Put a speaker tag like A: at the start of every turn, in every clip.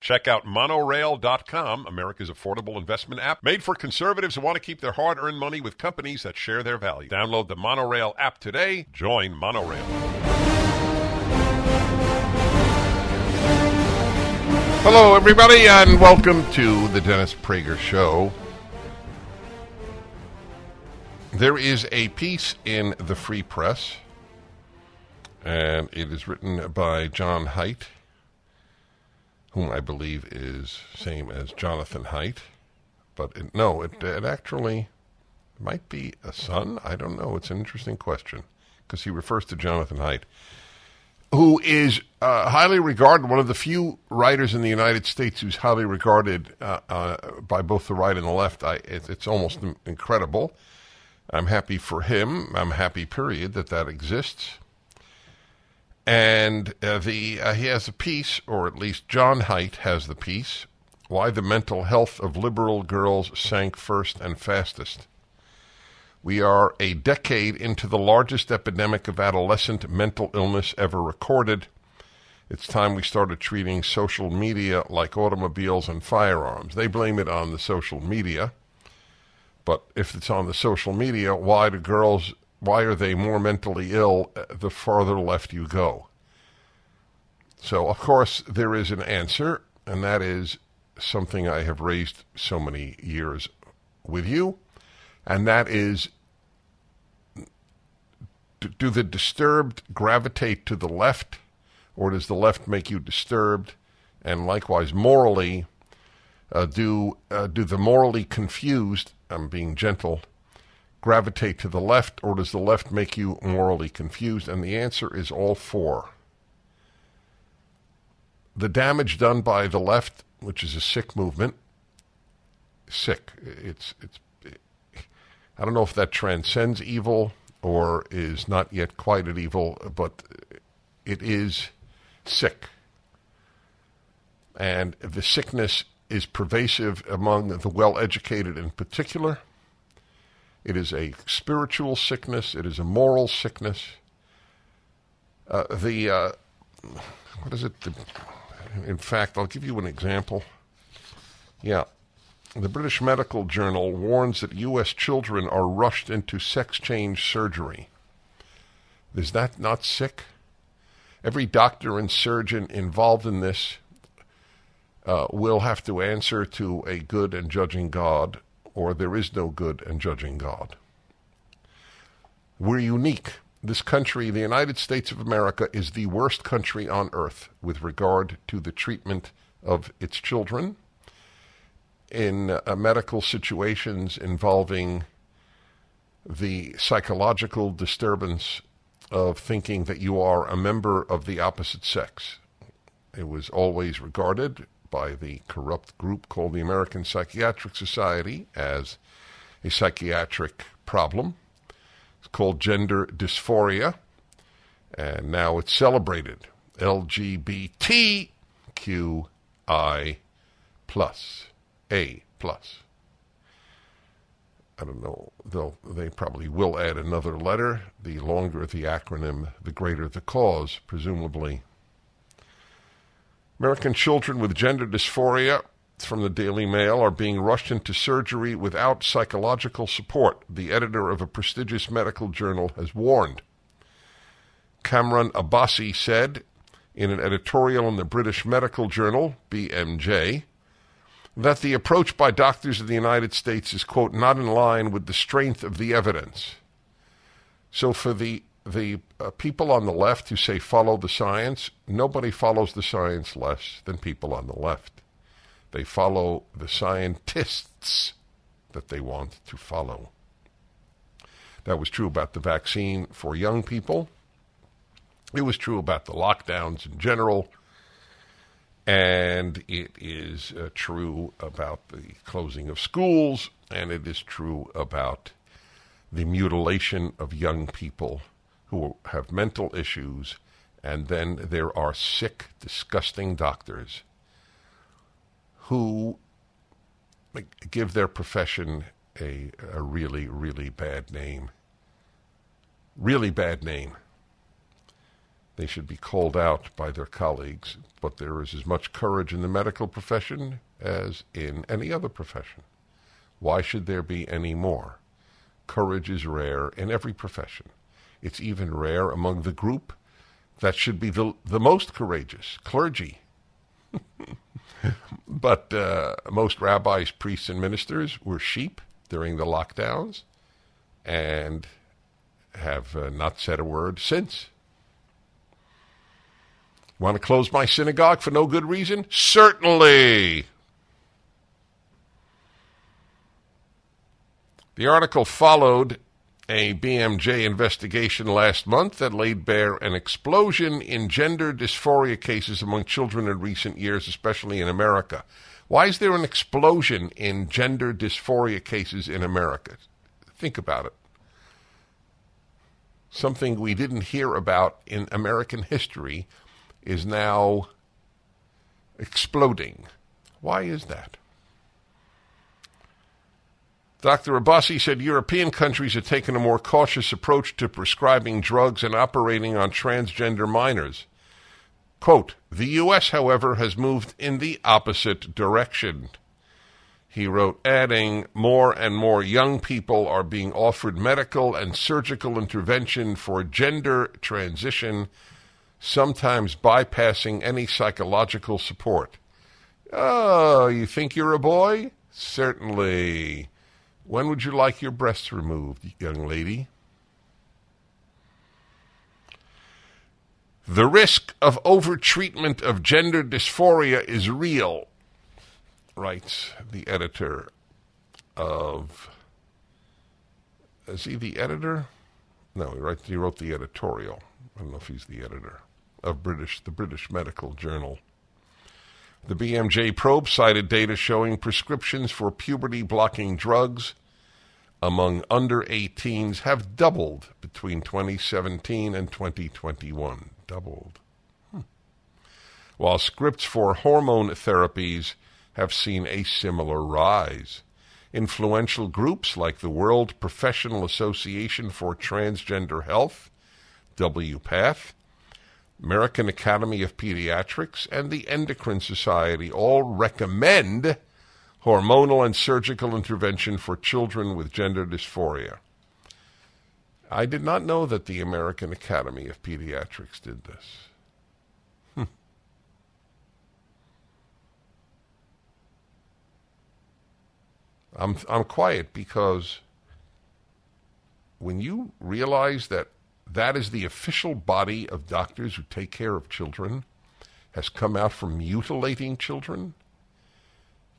A: Check out monorail.com, America's affordable investment app made for conservatives who want to keep their hard earned money with companies that share their values. Download the Monorail app today. Join Monorail.
B: Hello, everybody, and welcome to the Dennis Prager Show. There is a piece in the Free Press, and it is written by John Haidt whom I believe is same as Jonathan Haidt, but it, no, it, it actually might be a son. I don't know. It's an interesting question because he refers to Jonathan Haidt, who is uh, highly regarded, one of the few writers in the United States who's highly regarded uh, uh, by both the right and the left. I, it, it's almost incredible. I'm happy for him. I'm happy, period, that that exists. And uh, the uh, he has a piece, or at least John Haidt has the piece, Why the Mental Health of Liberal Girls Sank First and Fastest. We are a decade into the largest epidemic of adolescent mental illness ever recorded. It's time we started treating social media like automobiles and firearms. They blame it on the social media. But if it's on the social media, why do girls why are they more mentally ill uh, the farther left you go? So, of course, there is an answer, and that is something I have raised so many years with you, and that is do the disturbed gravitate to the left, or does the left make you disturbed? And likewise, morally, uh, do uh, do the morally confused? I'm being gentle gravitate to the left, or does the left make you morally confused? And the answer is all four. The damage done by the left, which is a sick movement, sick. It's it's. I don't know if that transcends evil or is not yet quite at evil, but it is sick. And the sickness is pervasive among the well educated in particular it is a spiritual sickness. It is a moral sickness. Uh, the uh, what is it? In fact, I'll give you an example. Yeah, the British Medical Journal warns that U.S. children are rushed into sex change surgery. Is that not sick? Every doctor and surgeon involved in this uh, will have to answer to a good and judging God or there is no good and judging God. We're unique. This country, the United States of America, is the worst country on earth with regard to the treatment of its children in uh, medical situations involving the psychological disturbance of thinking that you are a member of the opposite sex. It was always regarded by the corrupt group called the American Psychiatric Society as a psychiatric problem. It's called gender dysphoria, and now it's celebrated LGBTQI plus A plus. I don't know. They'll they probably will add another letter. The longer the acronym, the greater the cause, presumably American children with gender dysphoria from the Daily Mail are being rushed into surgery without psychological support, the editor of a prestigious medical journal has warned. Kamran Abbasi said in an editorial in the British Medical Journal, BMJ, that the approach by doctors in the United States is, quote, not in line with the strength of the evidence. So for the the uh, people on the left who say follow the science, nobody follows the science less than people on the left. They follow the scientists that they want to follow. That was true about the vaccine for young people. It was true about the lockdowns in general. And it is uh, true about the closing of schools, and it is true about the mutilation of young people who have mental issues, and then there are sick, disgusting doctors who give their profession a, a really, really bad name. Really bad name. They should be called out by their colleagues, but there is as much courage in the medical profession as in any other profession. Why should there be any more? Courage is rare in every profession. It's even rare among the group that should be the, the most courageous clergy. but uh, most rabbis, priests, and ministers were sheep during the lockdowns and have uh, not said a word since. Want to close my synagogue for no good reason? Certainly. The article followed a BMJ investigation last month that laid bare an explosion in gender dysphoria cases among children in recent years, especially in America. Why is there an explosion in gender dysphoria cases in America? Think about it. Something we didn't hear about in American history is now exploding. Why is that? Dr. Abbasi said European countries are taking a more cautious approach to prescribing drugs and operating on transgender minors. Quote, the U.S., however, has moved in the opposite direction. He wrote, adding, more and more young people are being offered medical and surgical intervention for gender transition, sometimes bypassing any psychological support. Oh, you think you're a boy? Certainly. When would you like your breasts removed, young lady? The risk of overtreatment of gender dysphoria is real, writes the editor of. Is he the editor? No, he, writes, he wrote the editorial. I don't know if he's the editor of British, the British Medical Journal. The BMJ probe cited data showing prescriptions for puberty blocking drugs among under 18s have doubled between 2017 and 2021. Doubled. Hmm. While scripts for hormone therapies have seen a similar rise. Influential groups like the World Professional Association for Transgender Health, WPATH, American Academy of Pediatrics, and the Endocrine Society all recommend hormonal and surgical intervention for children with gender dysphoria. I did not know that the American Academy of Pediatrics did this. Hmm. I'm I'm quiet because when you realize that that is the official body of doctors who take care of children, has come out from mutilating children,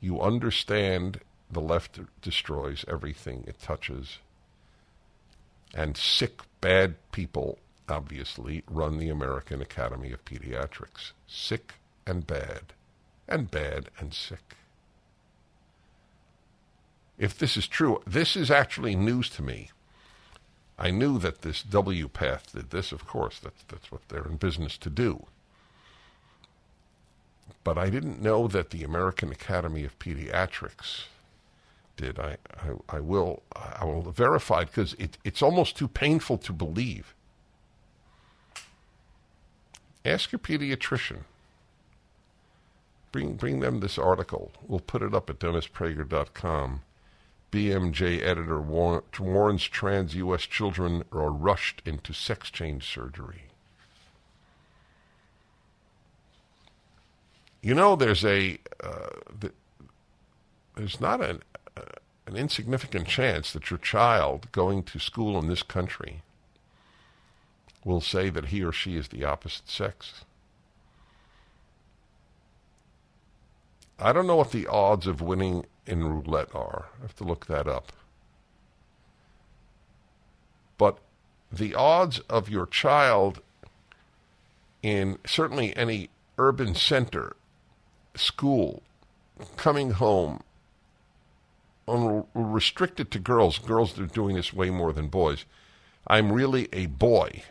B: you understand the left destroys everything it touches. And sick, bad people, obviously, run the American Academy of Pediatrics. Sick and bad, and bad and sick. If this is true, this is actually news to me. I knew that this WPATH did this, of course. That's, that's what they're in business to do. But I didn't know that the American Academy of Pediatrics did. I, I, I will I will verify because it, it's almost too painful to believe. Ask your pediatrician. Bring bring them this article. We'll put it up at DennisPrager.com. BMJ editor warns trans U.S. children are rushed into sex change surgery. You know, there's a uh, the, there's not an uh, an insignificant chance that your child going to school in this country will say that he or she is the opposite sex. I don't know what the odds of winning in roulette are. I have to look that up. But the odds of your child in certainly any urban center
C: school, coming home, restricted to girls. Girls are doing this way more than boys. I'm really a boy.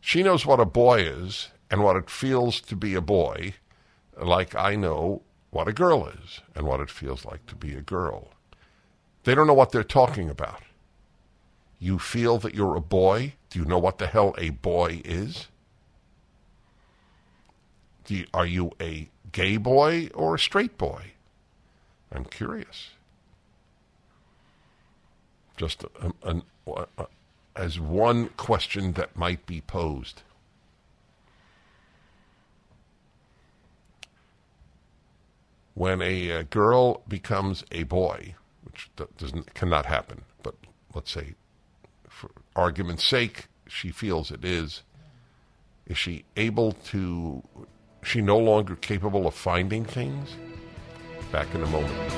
C: She knows what a boy is and what it feels to be a boy, like I know what a girl is and what it feels like to be a girl. They don't know what they're talking about. You feel that you're a boy? Do you know what the hell a boy is? You, are you a gay boy or a straight boy? I'm curious. Just a, a, a, as one question that might be posed. When a, uh, girl becomes a boy, which doesn't cannot happen, but let's say, for argument's sake, she feels it is. Is she able to? Is she no longer capable of finding things? Back in a moment.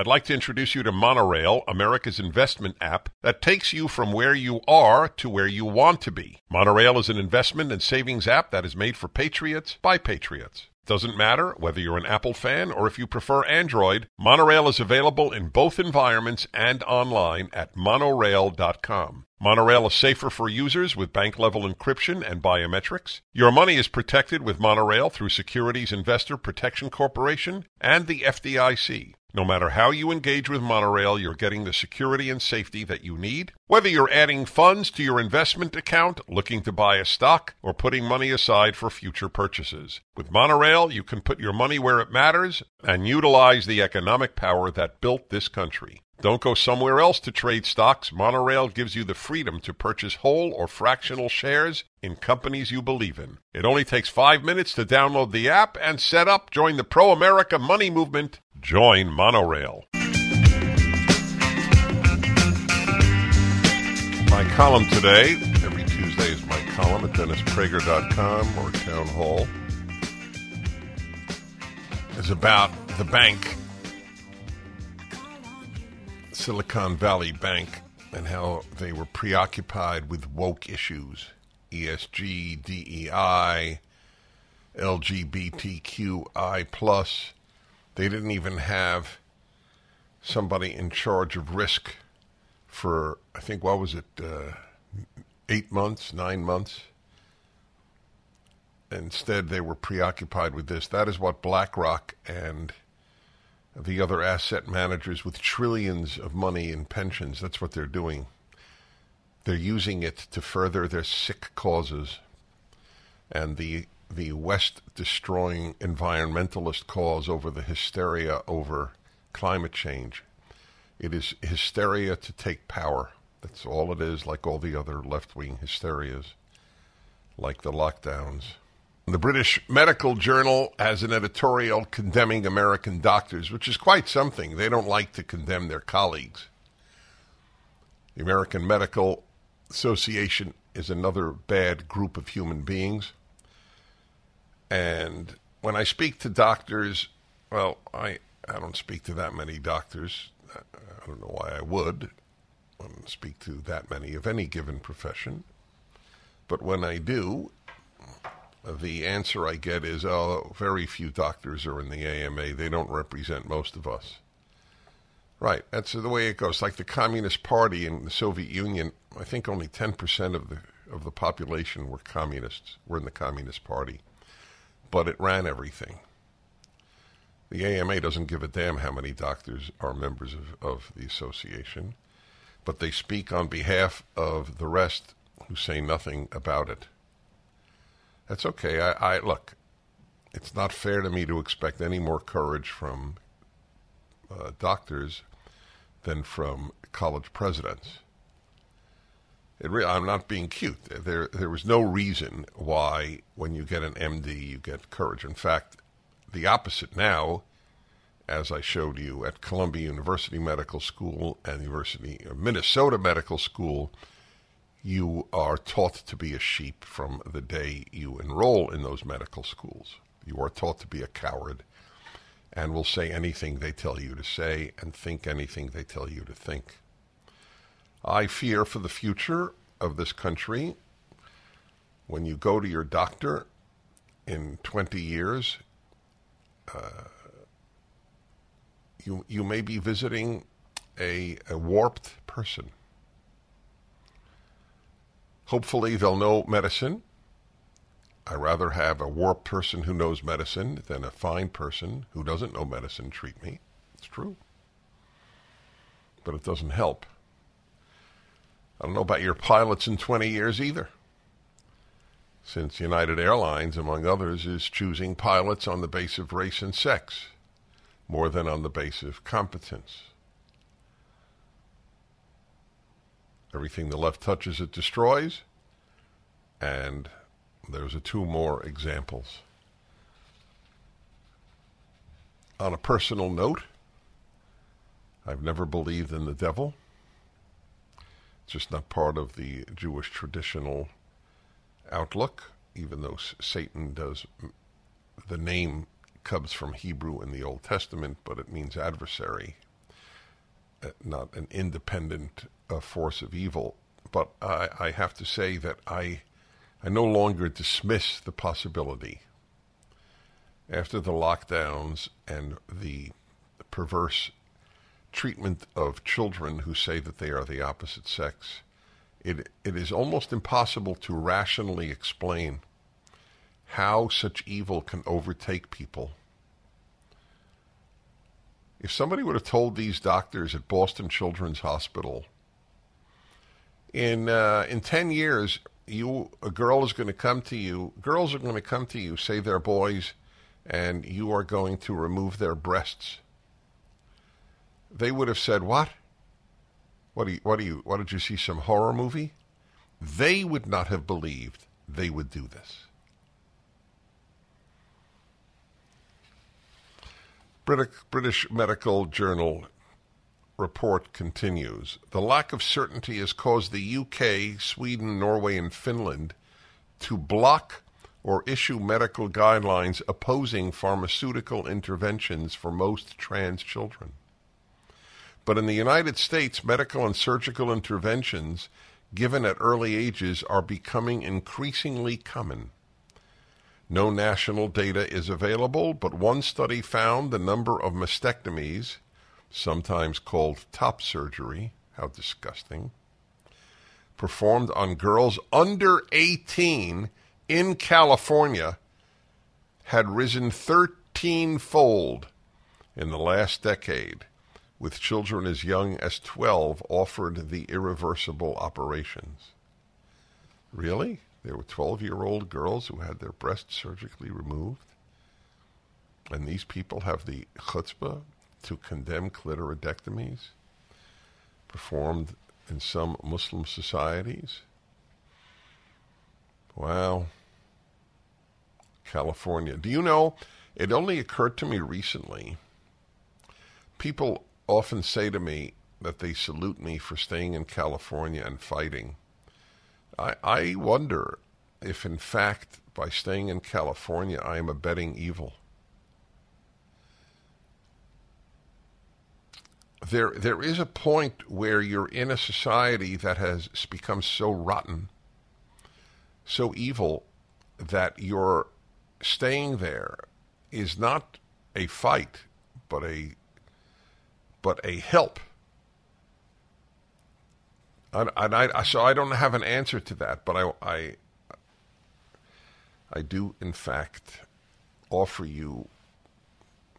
B: I'd like to introduce you to Monorail, America's investment app that takes you from where you are to where you want to be. Monorail is an investment and savings app that is made for patriots by patriots. Doesn't matter whether you're an Apple fan or if you prefer Android, Monorail is available in both environments and online at monorail.com. Monorail is safer for users with bank level encryption and biometrics. Your money is protected with Monorail through Securities Investor Protection Corporation and the FDIC. No matter how you engage with Monorail, you're getting the security and safety that you need. Whether you're adding funds to your investment account, looking to buy a stock, or putting money aside for future purchases. With Monorail, you can put your money where it matters and utilize the economic power that built this country. Don't go somewhere else to trade stocks. Monorail gives you the freedom to purchase whole or fractional shares in companies you believe in. It only takes five minutes to download the app and set up. Join the pro America money movement. Join Monorail. My column today, every Tuesday is my column at DennisPrager.com or Town Hall, is about the bank Silicon Valley Bank and how they were preoccupied with woke issues ESG, DEI, LGBTQI. plus. They didn't even have somebody in charge of risk for, I think, what was it, uh, eight months, nine months? Instead, they were preoccupied with this. That is what BlackRock and the other asset managers with trillions of money in pensions. That's what they're doing. They're using it to further their sick causes. And the the West destroying environmentalist cause over the hysteria over climate change. It is hysteria to take power. That's all it is, like all the other left wing hysterias, like the lockdowns. The British Medical Journal has an editorial condemning American doctors, which is quite something. They don't like to condemn their colleagues. The American Medical Association is another bad group of human beings. And when I speak to doctors, well, I, I don't speak to that many doctors. I don't know why I would. I don't speak to that many of any given profession. But when I do, the answer I get is, oh, very few doctors are in the AMA. They don't represent most of us. Right. That's the way it goes. Like the Communist Party in the Soviet Union, I think only 10% of the of the population were communists, were in the Communist Party. But it ran everything. The AMA doesn't give a damn how many doctors are members of, of the association, but they speak on behalf of the rest who say nothing about it. That's okay. I, I look. It's not fair to me to expect any more courage from uh, doctors than from college presidents. Re- I'm not being cute. There, there was no reason why, when you get an MD, you get courage. In fact, the opposite now, as I showed you at Columbia University Medical School and University of Minnesota Medical School, you are taught to be a sheep from the day you enroll in those medical schools. You are taught to be a coward and will say anything they tell you to say and think anything they tell you to think. I fear for the future of this country when you go to your doctor in 20 years, uh, you, you may be visiting a, a warped person. Hopefully, they'll know medicine. I rather have a warped person who knows medicine than a fine person who doesn't know medicine treat me. It's true. But it doesn't help. I don't know about your pilots in 20 years either since United Airlines, among others, is choosing pilots on the basis of race and sex more than on the basis of competence. Everything the left touches, it destroys. And there's a two more examples. On a personal note, I've never believed in the devil. It's just not part of the Jewish traditional outlook, even though Satan does, the name comes from Hebrew in the Old Testament, but it means adversary, uh, not an independent uh, force of evil. But I, I have to say that I, I no longer dismiss the possibility. After the lockdowns and the perverse treatment of children who say that they are the opposite sex, it, it is almost impossible to rationally explain how such evil can overtake people. If somebody would have told these doctors at Boston Children's Hospital, in uh, in ten years, you a girl is going to come to you. Girls are going to come to you, say they're boys, and you are going to remove their breasts. They would have said, "What? What do you, what do you, what did you see some horror movie? They would not have believed they would do this. British Medical Journal report continues. The lack of certainty has caused the UK, Sweden, Norway, and Finland to block or issue medical guidelines opposing pharmaceutical interventions for most trans children. But in the United States, medical and surgical interventions given at early ages are becoming increasingly common. No national data is available, but one study found the number of mastectomies, sometimes called top surgery, how disgusting, performed on girls under 18 in California had risen 13 fold in the last decade with children as young as 12 offered the irreversible operations. Really? There were 12 year old girls who had their breasts surgically removed? And these people have the chutzpah to condemn clitoridectomies performed in some Muslim societies? Wow. California. Do you know, it only occurred to me recently. People often say to me that they salute me for staying in California and fighting. I, I wonder if, in fact, by staying in California, I am abetting evil. There, there is a point where you're in a society that has become so rotten, so evil, that your staying there is not a fight, but a but a help. And, I, so I don't have an answer to that, but I, I, I do, in fact, offer you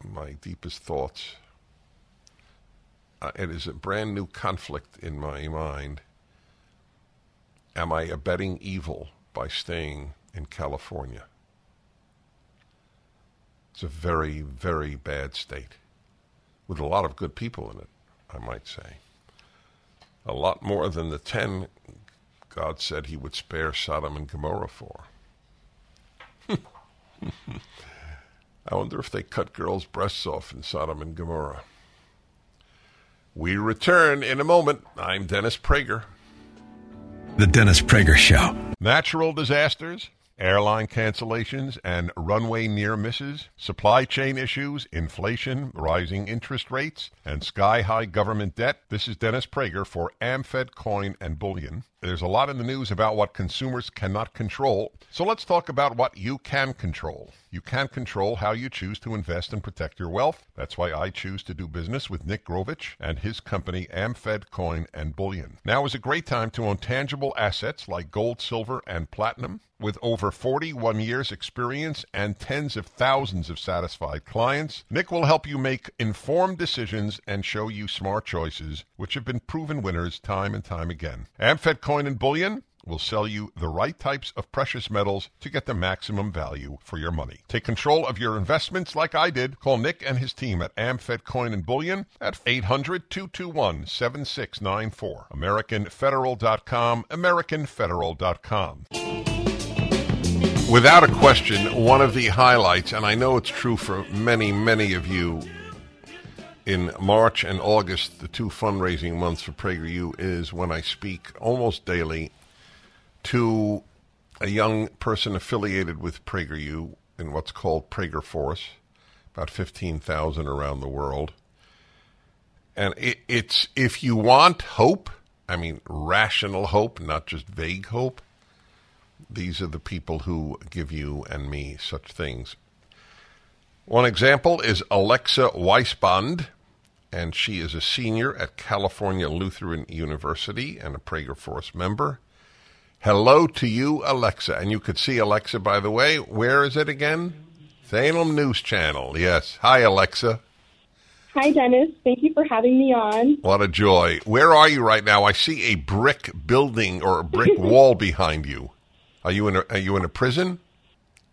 B: my deepest thoughts. Uh, it is a brand new conflict in my mind. Am I abetting evil by staying in California? It's a very, very bad state with a lot of good people in it, I might say. A lot more than the ten God said he would spare Sodom and Gomorrah for. I wonder if they cut girls' breasts off in Sodom and Gomorrah. We return in a moment. I'm Dennis Prager.
D: The Dennis Prager Show.
B: Natural disasters airline cancellations and runway near misses, supply chain issues, inflation, rising interest rates, and sky high government debt. This is Dennis Prager for AmFed Coin and Bullion. There's a lot in the news about what consumers cannot control. So let's talk about what you can control. You can control how you choose to invest and protect your wealth. That's why I choose to do business with Nick Grovich and his company AmFed Coin and Bullion. Now is a great time to own tangible assets like gold, silver, and platinum. With over 41 years experience and tens of thousands of satisfied clients, Nick will help you make informed decisions and show you smart choices, which have been proven winners time and time again. AmFed Coin and Bullion will sell you the right types of precious metals to get the maximum value for your money. Take control of your investments like I did. Call Nick and his team at AmFed Coin and Bullion at 800-221-7694. AmericanFederal.com, AmericanFederal.com. Without a question, one of the highlights, and I know it's true for many, many of you in March and August, the two fundraising months for PragerU, is when I speak almost daily to a young person affiliated with PragerU in what's called Prager Force, about 15,000 around the world. And it, it's if you want hope, I mean rational hope, not just vague hope, these are the people who give you and me such things. One example is Alexa Weisbond, and she is a senior at California Lutheran University and a Prager Force member. Hello to you, Alexa. And you could see Alexa, by the way. Where is it again? Salem News Channel. Yes. Hi, Alexa.
E: Hi, Dennis. Thank you for having me on.
B: What a joy. Where are you right now? I see a brick building or a brick wall behind you. Are you in a, are you in a prison?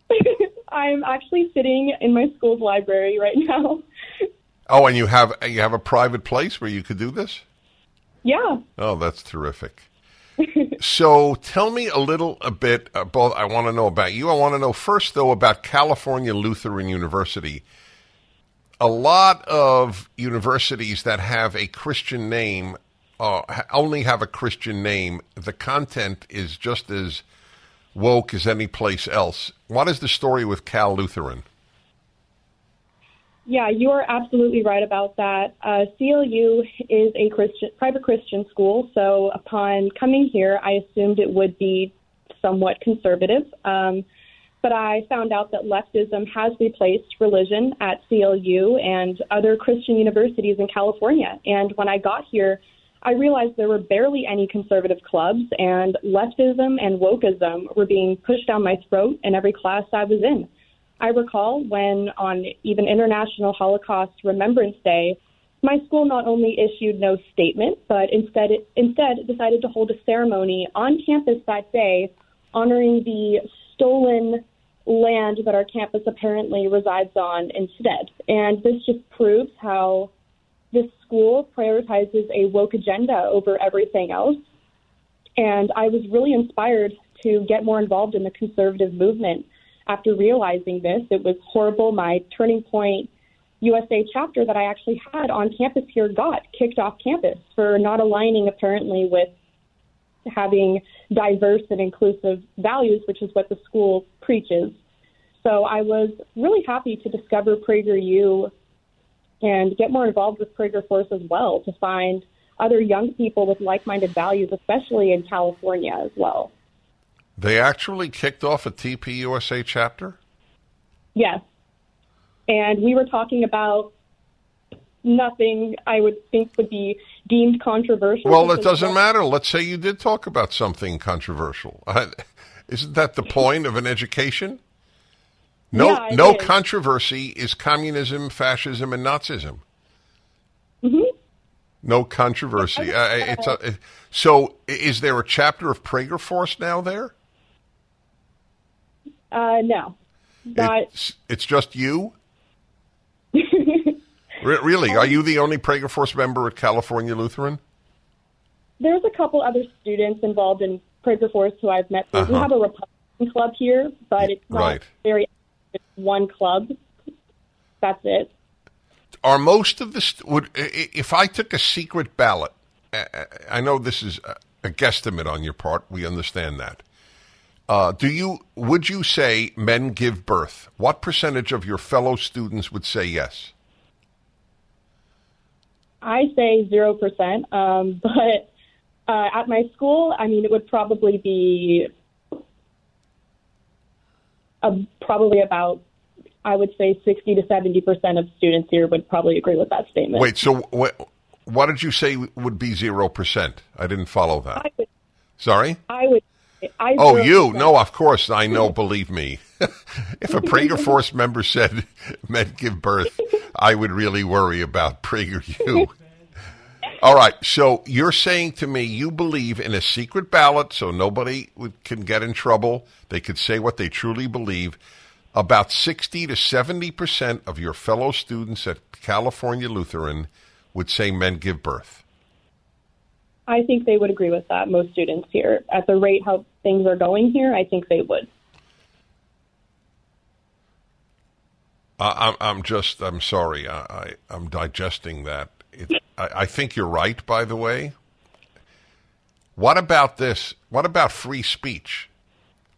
E: I'm actually sitting in my school's library right now.
B: Oh, and you have you have a private place where you could do this?
E: Yeah.
B: Oh, that's terrific. so tell me a little a bit about I want to know about you. I want to know first though about California Lutheran University. A lot of universities that have a Christian name uh, only have a Christian name. The content is just as woke as any place else. What is the story with Cal Lutheran?
E: Yeah, you are absolutely right about that. Uh, CLU is a Christian, private Christian school, so upon coming here, I assumed it would be somewhat conservative. Um, but I found out that leftism has replaced religion at CLU and other Christian universities in California. And when I got here, I realized there were barely any conservative clubs, and leftism and wokeism were being pushed down my throat in every class I was in. I recall when, on even International Holocaust Remembrance Day, my school not only issued no statement, but instead instead decided to hold a ceremony on campus that day, honoring the stolen land that our campus apparently resides on instead. And this just proves how this school prioritizes a woke agenda over everything else. And I was really inspired to get more involved in the conservative movement after realizing this. It was horrible. My Turning Point USA chapter that I actually had on campus here got kicked off campus for not aligning apparently with having diverse and inclusive values, which is what the school preaches. So I was really happy to discover PragerU and get more involved with Prager Force as well to find other young people with like-minded values, especially in California as well.
B: They actually kicked off a TPUSA chapter?
E: Yes. And we were talking about nothing I would think would be deemed controversial.
B: Well, it doesn't matter. Let's say you did talk about something controversial. Isn't that the point of an education? No,
E: yeah,
B: no controversy is communism, fascism, and Nazism.
E: Mm-hmm.
B: No controversy. Uh, it's a, so, is there a chapter of Prager Force now there?
E: Uh, no, not.
B: It's, it's just you. Re- really? Are you the only Prager Force member at California Lutheran?
E: There's a couple other students involved in Prager Force who I've met. We
B: Uh-huh.
E: have a Republican club here, but it's not
B: Right.
E: very. One club. That's it.
B: Are most of the st- would if I took a secret ballot? I- know this is a- a guesstimate on your part. We understand that. Uh, do you would you say men give birth? What percentage of your fellow students would say yes?
E: I say zero percent, um, but uh, at my school, I mean, it would probably be uh, probably about, I would say, sixty to seventy percent of students here would probably agree with that statement.
B: Wait, so what? What did you say would be zero percent? I didn't follow that.
E: I would,
B: Sorry.
E: I would. I
B: Oh, you? No, of course I know. Believe me, if a Prager Force member said men give birth, I would really worry about Prager U. All right, so you're saying to me you believe in a secret ballot, so nobody would, can get in trouble. They could say what they truly believe. About sixty to seventy percent of your fellow students at California Lutheran would say men give birth.
E: I think they would agree with that. Most students here, at the rate how things are going here, I think they would.
B: I, I'm, I'm just, I'm sorry. I, I, I'm digesting that. It, I, I think you're right, by the way. What about this? What about free speech?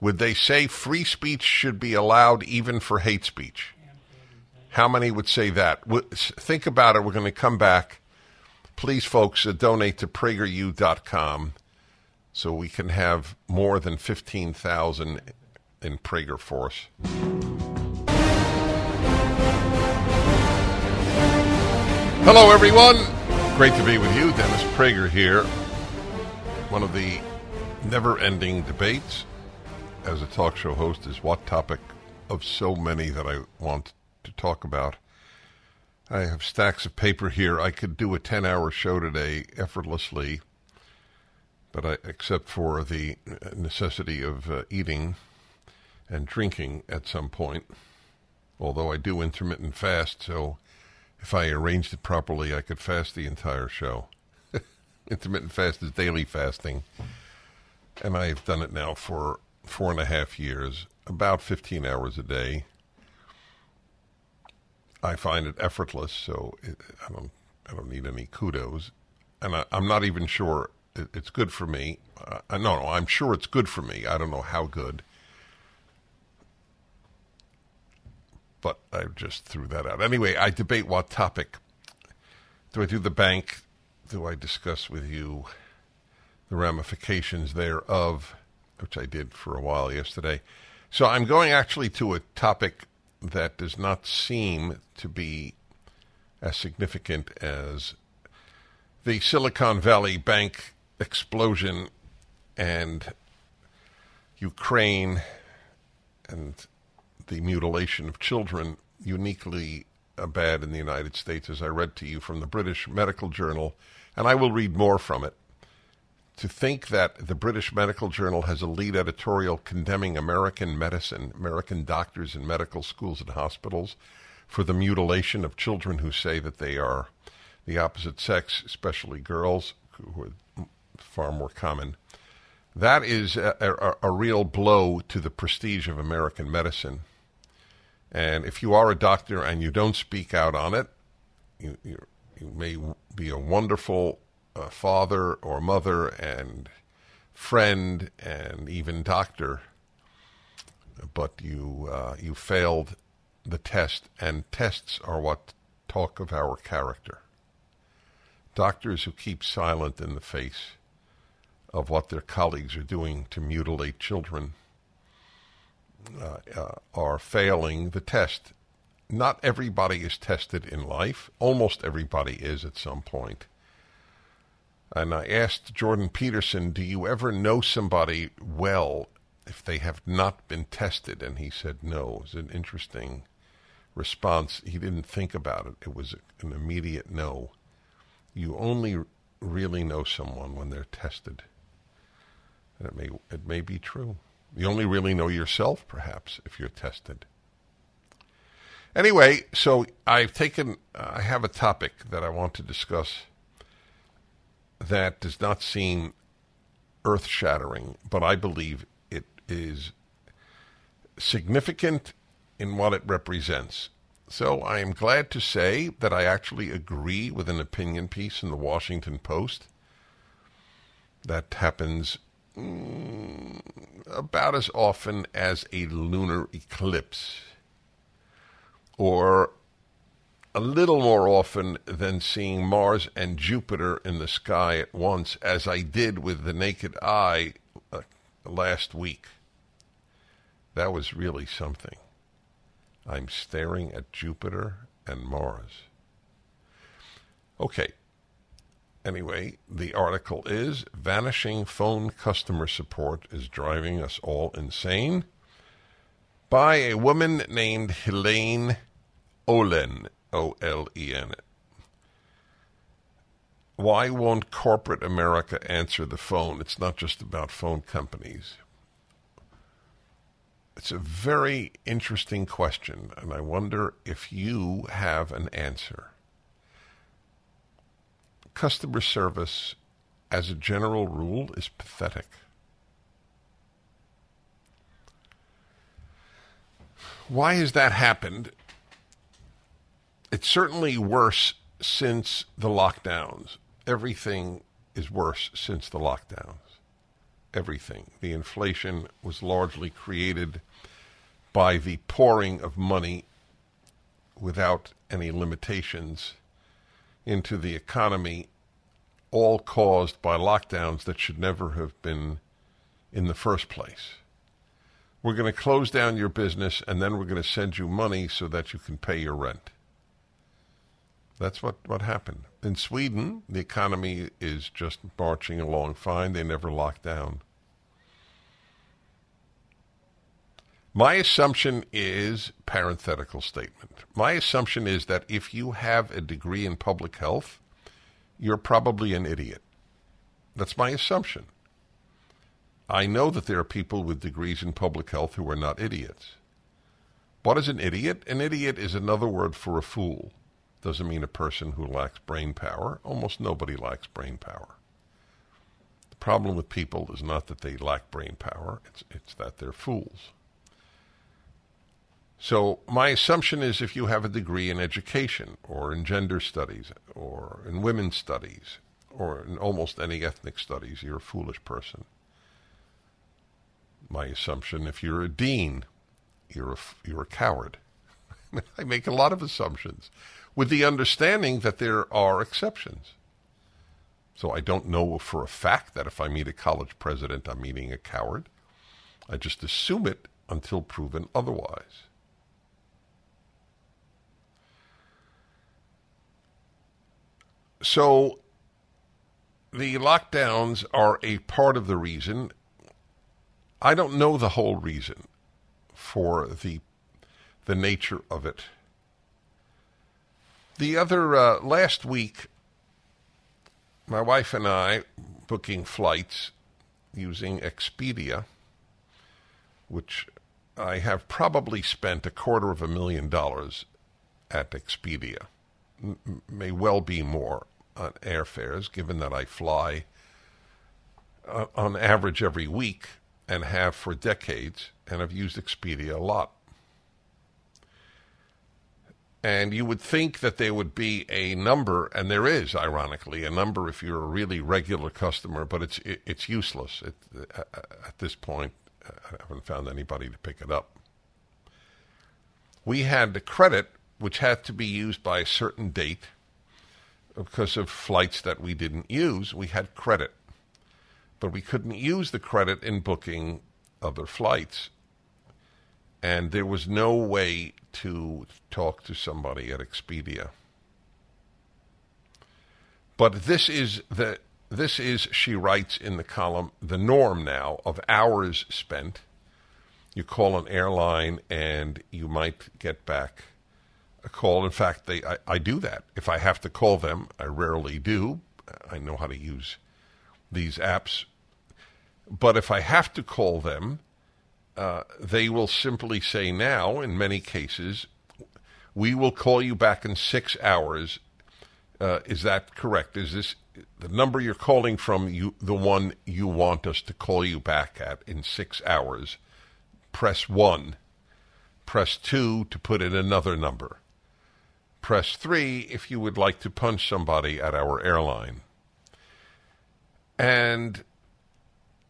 B: Would they say free speech should be allowed even for hate speech? How many would say that? Think about it. We're going to come back. Please, folks, uh, donate to PragerU.com so we can have more than 15,000 in Prager Force. Hello, everyone. Great to be with you. Dennis Prager here. One of the never ending debates as a talk show host is what topic of so many that I want to talk about. I have stacks of paper here. I could do a 10 hour show today effortlessly, but I, except for the necessity of uh, eating and drinking at some point. Although I do intermittent fast, so if I arranged it properly, I could fast the entire show. intermittent fast is daily fasting, and I've done it now for four and a half years, about 15 hours a day. I find it effortless, so it, I don't I don't need any kudos, and I, I'm not even sure it, it's good for me. Uh, no, no, I'm sure it's good for me. I don't know how good, but I just threw that out. Anyway, I debate what topic. Do I do the bank? Do I discuss with you the ramifications thereof, which I did for a while yesterday? So I'm going actually to a topic that does not seem to be as significant as the Silicon Valley Bank explosion and Ukraine and the mutilation of children, uniquely uh, bad in the United States, as I read to you from the British Medical Journal, and I will read more from it. To think that the British Medical Journal has a lead editorial condemning American medicine, American doctors in medical schools and hospitals, for the mutilation of children who say that they are the opposite sex, especially girls, who are far more common. That is a, a, a real blow to the prestige of American medicine. And if you are a doctor and you don't speak out on it, you, you, you may be a wonderful uh, father or mother and friend and even doctor, but you uh, you failed the test, and tests are what talk of our character. Doctors who keep silent in the face of what their colleagues are doing to mutilate children Uh, uh, are failing the test. Not everybody is tested in life. Almost everybody is at some point. And I asked Jordan Peterson, Do you ever know somebody well if they have not been tested? And he said, No. It was an interesting response. He didn't think about it, it was an immediate no. You only really know someone when they're tested. And it may, it may be true. You only really know yourself, perhaps, if you're tested. Anyway, so I've taken, uh, I have a topic that I want to discuss that does not seem earth shattering, but I believe it is significant in what it represents. So I am glad to say that I actually agree with an opinion piece in the Washington Post that happens mm, about as often as a lunar eclipse, or a little more often than seeing Mars and Jupiter in the sky at once, as I did with the naked eye uh, last week. That was really something. I'm staring at Jupiter and Mars. Okay. Anyway, the article is Vanishing Phone Customer Support is Driving Us All Insane by a woman named Helaine Olen, O L E N. Why won't corporate America answer the phone? It's not just about phone companies. It's a very interesting question, and I wonder if you have an answer customer service, as a general rule, is pathetic. Why has that happened? It's certainly worse since the lockdowns. Everything is worse since the lockdowns. Everything. The inflation was largely created by the pouring of money without any limitations into the economy, all caused by lockdowns that should never have been in the first place. We're going to close down your business and then we're going to send you money so that you can pay your rent. That's what, what happened. In Sweden, the economy is just marching along fine. They never locked down. My assumption is parenthetical statement. My assumption is that if you have a degree in public health, you're probably an idiot. That's my assumption. I know that there are people with degrees in public health who are not idiots. What is an idiot? An idiot is another word for a fool. Doesn't mean a person who lacks brain power. Almost nobody lacks brain power. The problem with people is not that they lack brain power, it's, it's that they're fools. So my assumption is if you have a degree in education or in gender studies or in women's studies or in almost any ethnic studies, you're a foolish person. My assumption, if you're a dean, you're a, you're a coward. I make a lot of assumptions with the understanding that there are exceptions. So I don't know for a fact that if I meet a college president, I'm meeting a coward. I just assume it until proven otherwise. So the lockdowns are a part of the reason. I don't know the whole reason for the the nature of it. The other uh, last week, my wife and I booking flights using Expedia, which I have probably spent a quarter of a million dollars at Expedia, M- may well be more on airfares, given that I fly uh, on average every week and have for decades, and I've used Expedia a lot. And you would think that there would be a number, and there is, ironically, a number if you're a really regular customer, but it's it, it's useless it, uh, at this point. I haven't found anybody to pick it up. We had the credit, which had to be used by a certain date because of flights that we didn't use, we had credit. But we couldn't use the credit in booking other flights. And there was no way to talk to somebody at Expedia. But this is the this is, she writes in the column, the norm now of hours spent. You call an airline and you might get back a call. In fact, they I, I do that. If I have to call them, I rarely do. I know how to use these apps. But if I have to call them, uh, they will simply say now, in many cases, we will call you back in six hours. Uh, is that correct? Is this the number you're calling from? You the one you want us to call you back at in six hours? Press one. Press two to put in another number. Press 3 if you would like to punch somebody at our airline. And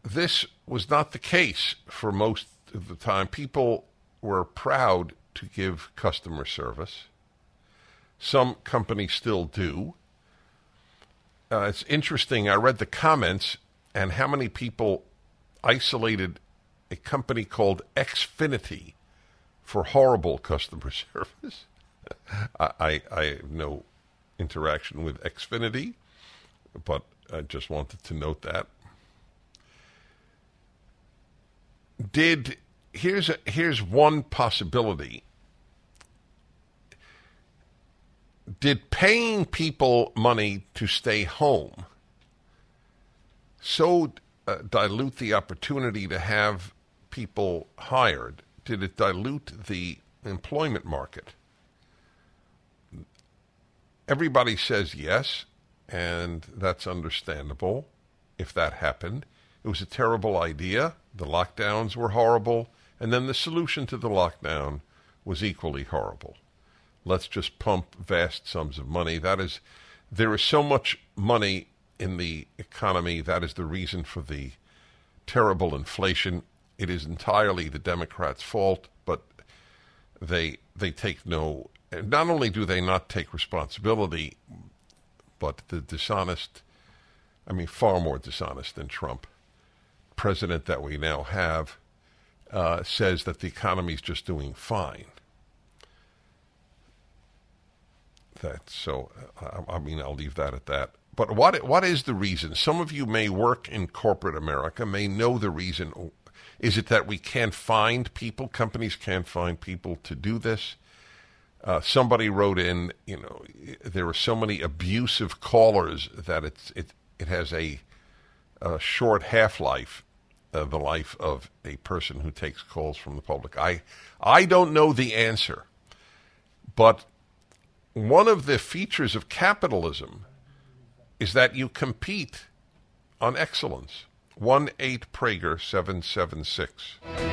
B: this was not the case for most of the time. People were proud to give customer service. Some companies still do. Uh, it's interesting. I read the comments and how many people isolated a company called Xfinity for horrible customer service. I, I, have no interaction with Xfinity, but I just wanted to note that. Did here's a, here's one possibility. Did paying people money to stay home so uh, dilute the opportunity to have people hired? Did it dilute the employment market? Everybody says yes, and that's understandable if that happened. It was a terrible idea. The lockdowns were horrible, and then the solution to the lockdown was equally horrible. Let's just pump vast sums of money. That is, there is so much money in the economy. That is the reason for the terrible inflation. It is entirely the Democrats' fault, but they they take no. Not only do they not take responsibility, but the dishonest. I mean, far more dishonest than Trump. President that we now have uh, says that the economy is just doing fine. That so. Uh, I, I mean, I'll leave that at that. But what what is the reason? Some of you may work in corporate America, may know the reason. Is it that we can't find people? Companies can't find people to do this. Uh, somebody wrote in, you know, there are so many abusive callers that it's it it has a, a short half life, uh, the life of a person who takes calls from the public. I I don't know the answer, but one of the features of capitalism is that you compete on excellence. 1 8 Prager 776.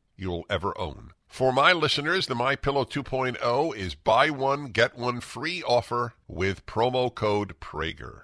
B: you'll ever own. For my listeners, the My Pillow 2.0 is buy one get one free offer with promo code Prager.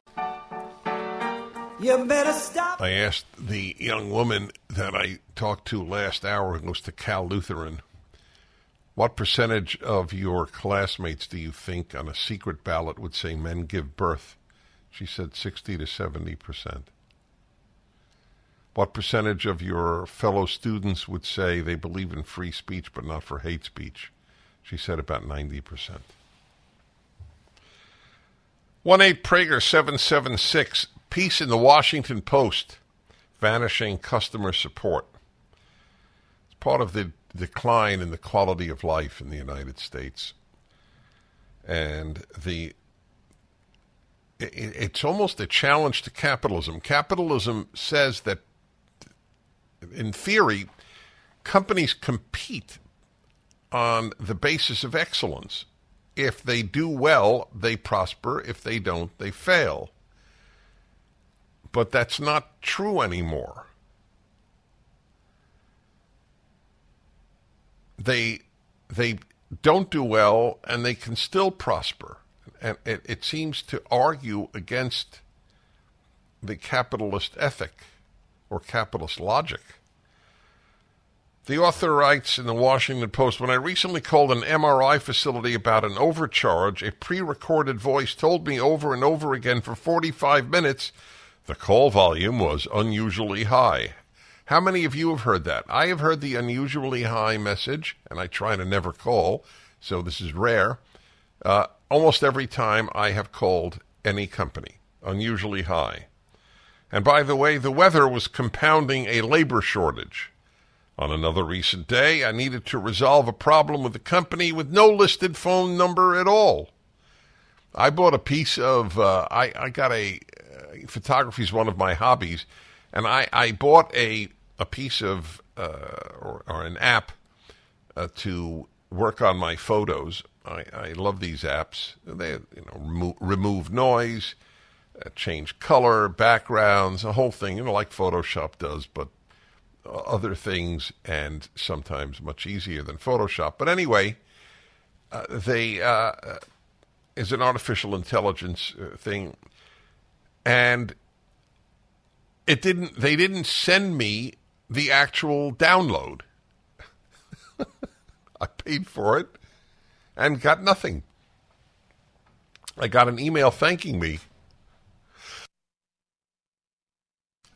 B: You better stop. I asked the young woman that I talked to last hour, who goes to Cal Lutheran, what percentage of your classmates do you think on a secret ballot would say men give birth? She said 60 to 70 percent. What percentage of your fellow students would say they believe in free speech but not for hate speech? She said about 90 percent. 1 8 Prager 776 Piece in the Washington Post vanishing customer support. It's part of the decline in the quality of life in the United States. And the it's almost a challenge to capitalism. Capitalism says that, in theory, companies compete on the basis of excellence. If they do well, they prosper. If they don't, they fail. But that's not true anymore. They they don't do well and they can still prosper. And it, it seems to argue against the capitalist ethic or capitalist logic. The author writes in the Washington Post When I recently called an MRI facility about an overcharge, a pre recorded voice told me over and over again for 45 minutes the call volume was unusually high. How many of you have heard that? I have heard the unusually high message, and I try to never call, so this is rare. uh, almost every time I have called any company, unusually high. And by the way, the weather was compounding a labor shortage. On another recent day, I needed to resolve a problem with a company with no listed phone number at all. I bought a piece of, uh, I, I got a, photography is one of my hobbies, and I, I bought a, a piece of, uh, or, or, an app uh, to work on my photos. I, I love these apps. They, you know, remo- remove noise, uh, change color, backgrounds, the whole thing, you know, like Photoshop does, but other things and sometimes much easier than Photoshop. But anyway, uh, they uh, is an artificial intelligence uh, thing, and it didn't. They didn't send me the actual download. I paid for it and got nothing. I got an email thanking me.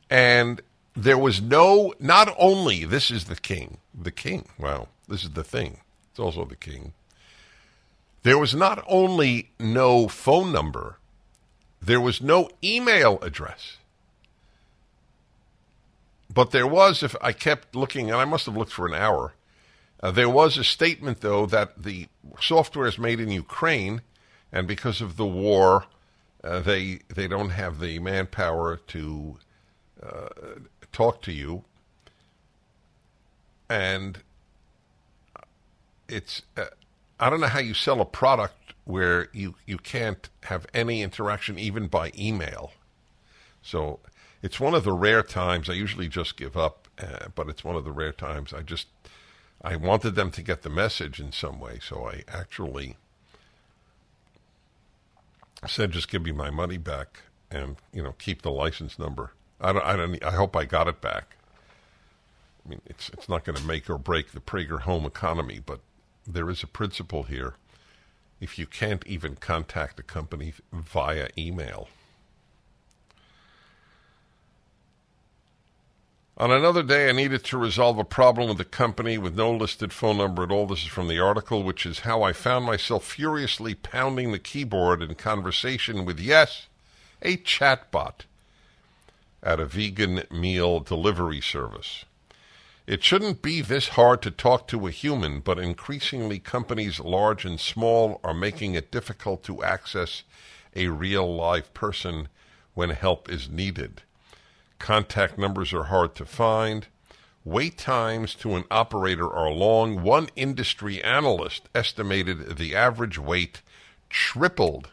B: And there was no, not only, this is the king, the king, wow, this is the thing, it's also the king. There was not only no phone number, there was no email address. But there was, if I kept looking, and I must have looked for an hour, uh, there was a statement, though, that the software is made in Ukraine, and because of the war, uh, they they don't have the manpower to uh, talk to you, and it's uh, I don't know how you sell a product where you you can't have any interaction even by email. So it's one of the rare times I usually just give up, uh, but it's one of the rare times I just I wanted them to get the message in some way, so I actually said just give me my money back and you know keep the license number. I don't. I don't. I hope I got it back. I mean, it's it's not going to make or break the Prager home economy, but there is a principle here. If you can't even contact a company via email. On another day, I needed to resolve a problem with a company with no listed phone number at all. This is from the article, which is how I found myself furiously pounding the keyboard in conversation with, yes, a chatbot at a vegan meal delivery service. It shouldn't be this hard to talk to a human, but increasingly companies large and small are making it difficult to access a real live person when help is needed. Contact numbers are hard to find. Wait times to an operator are long. One industry analyst estimated the average wait tripled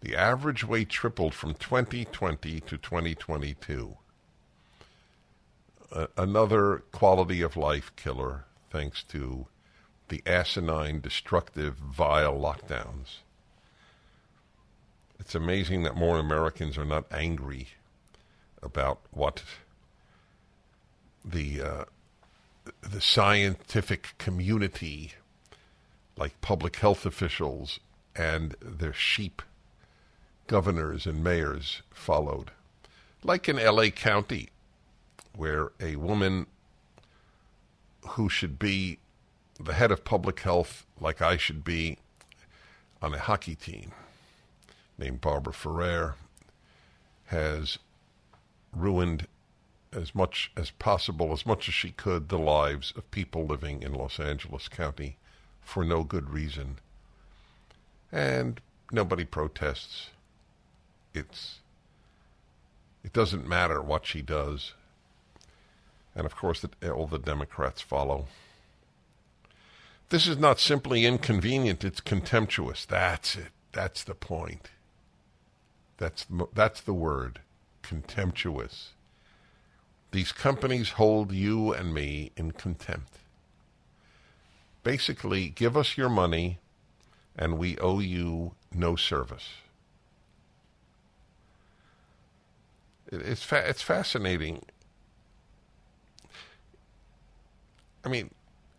B: the average wait tripled from 2020 to 2022. Another quality of life killer thanks to the asinine, destructive, vile lockdowns. It's amazing that more Americans are not angry about what the uh, the scientific community, like public health officials and their sheep governors and mayors followed. Like in LA County, where a woman who should be the head of public health, like I should be on a hockey team, named Barbara Ferrer, has ruined as much as possible, as much as she could, the lives of people living in Los Angeles County for no good reason. And nobody protests it's it doesn't matter what she does. And of course, all the Democrats follow. This is not simply inconvenient, it's contemptuous. That's it. That's the point. That's, that's the word contemptuous. These companies hold you and me in contempt. Basically, give us your money and we owe you no service. It's fa- it's fascinating. I mean,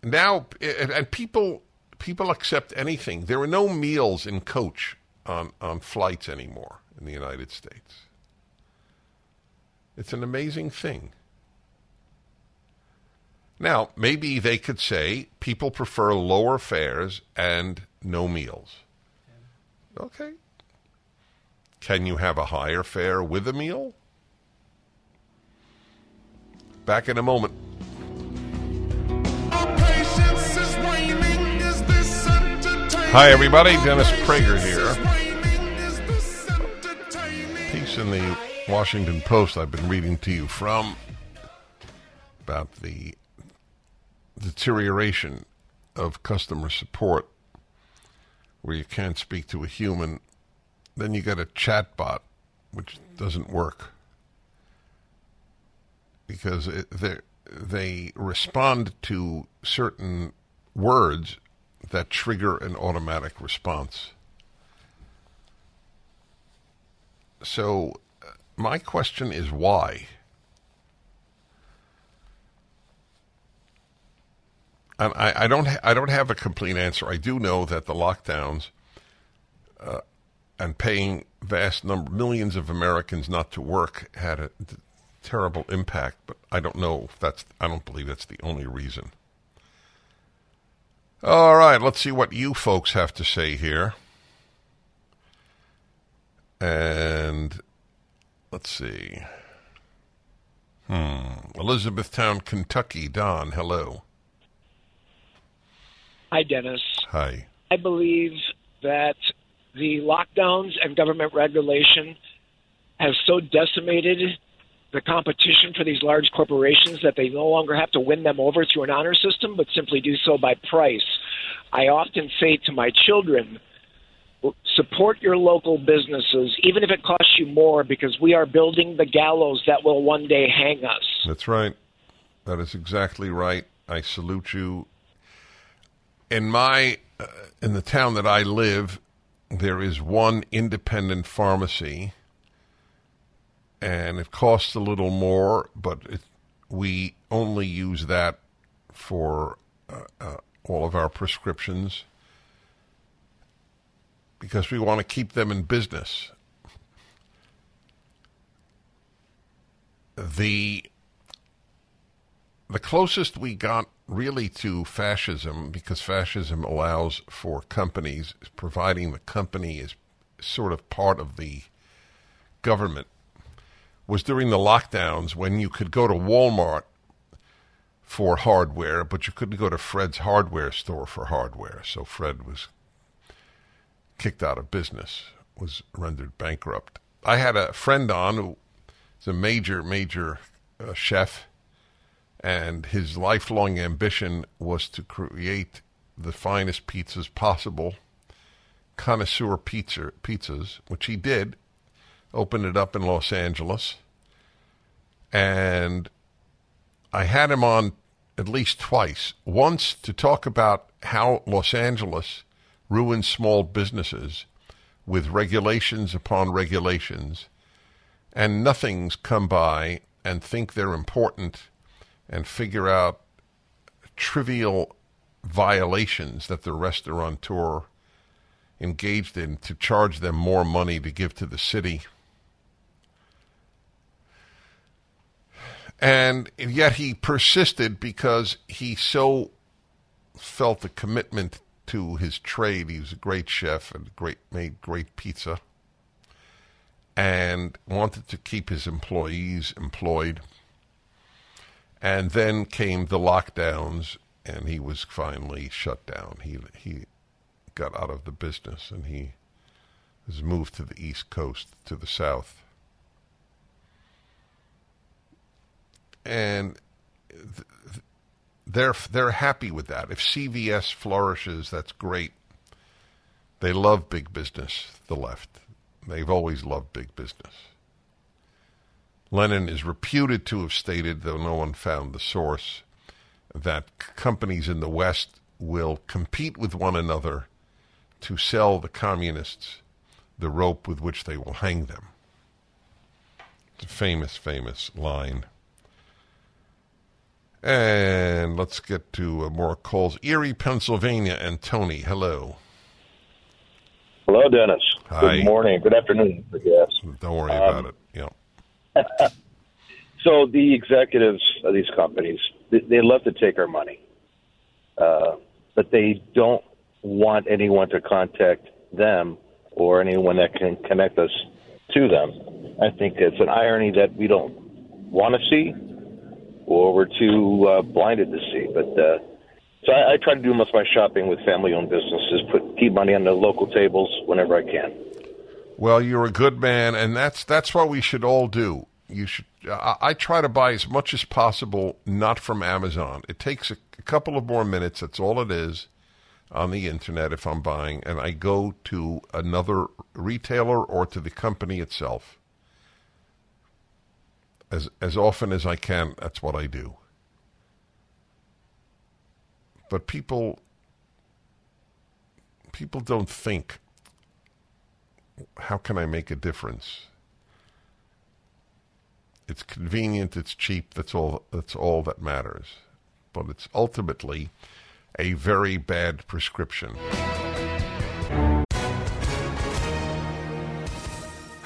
B: now eh, and people people accept anything. There are no meals in coach on on flights anymore in the United States. It's an amazing thing. Now, maybe they could say people prefer lower fares and no meals. Okay. Can you have a higher fare with a meal? Back in a moment. Hi, everybody. Dennis Prager here. Piece in the Washington Post I've been reading to you from about the deterioration of customer support where you can't speak to a human. Then you get a chat bot, which doesn't work because it, they respond to certain words that trigger an automatic response. So, uh, my question is why? And I, I don't. Ha- I don't have a complete answer. I do know that the lockdowns uh, and paying vast number millions of Americans not to work had a terrible impact. But I don't know if that's. I don't believe that's the only reason. All right, let's see what you folks have to say here. And let's see. Hmm. Elizabethtown, Kentucky. Don, hello.
F: Hi, Dennis.
B: Hi.
F: I believe that the lockdowns and government regulation have so decimated the competition for these large corporations that they no longer have to win them over through an honor system, but simply do so by price. I often say to my children, support your local businesses, even if it costs you more, because we are building the gallows that will one day hang us.
B: That's right. That is exactly right. I salute you. In my, uh, in the town that I live, there is one independent pharmacy and it costs a little more, but it, we only use that for uh, uh, all of our prescriptions because we want to keep them in business. The the closest we got really to fascism, because fascism allows for companies, providing the company is sort of part of the government was during the lockdowns when you could go to Walmart for hardware, but you couldn't go to Fred's hardware store for hardware. So Fred was kicked out of business, was rendered bankrupt. I had a friend on who is a major, major uh, chef, and his lifelong ambition was to create the finest pizzas possible, connoisseur pizza, pizzas, which he did opened it up in Los Angeles. And I had him on at least twice. Once to talk about how Los Angeles ruins small businesses with regulations upon regulations, and nothing's come by and think they're important and figure out trivial violations that the restaurateur engaged in to charge them more money to give to the city And yet he persisted because he so felt the commitment to his trade. He was a great chef and great made great pizza and wanted to keep his employees employed. And then came the lockdowns and he was finally shut down. He he got out of the business and he was moved to the east coast to the south and they're they're happy with that. If CVS flourishes, that's great. They love big business. The left, they've always loved big business. Lenin is reputed to have stated, though no one found the source, that companies in the West will compete with one another to sell the communists the rope with which they will hang them. It's a famous, famous line. And let's get to uh, more calls. Erie, Pennsylvania, and Tony, hello.
G: Hello, Dennis.
B: Hi.
G: Good morning. Good afternoon, I guess.
B: Don't worry
G: Um,
B: about it. Yeah.
G: So the executives of these companies, they, they love to take our money, uh, but they don't want anyone to contact them or anyone that can connect us to them. I think it's an irony that we don't want to see or we're too uh, blinded to see. But uh, so I, I try to do most of my shopping with family-owned businesses, put keep money on the local tables whenever I can.
B: Well, you're a good man, and that's that's what we should all do. You should. I, try to buy as much as possible, not from Amazon. It takes a, a couple of more minutes. That's all it is on the internet if I'm buying, and I go to another retailer or to the company itself. As as often as I can, that's what I do. But people people don't think how can I make a difference? It's convenient, it's cheap, that's all that's all that matters. But it's ultimately a very bad prescription.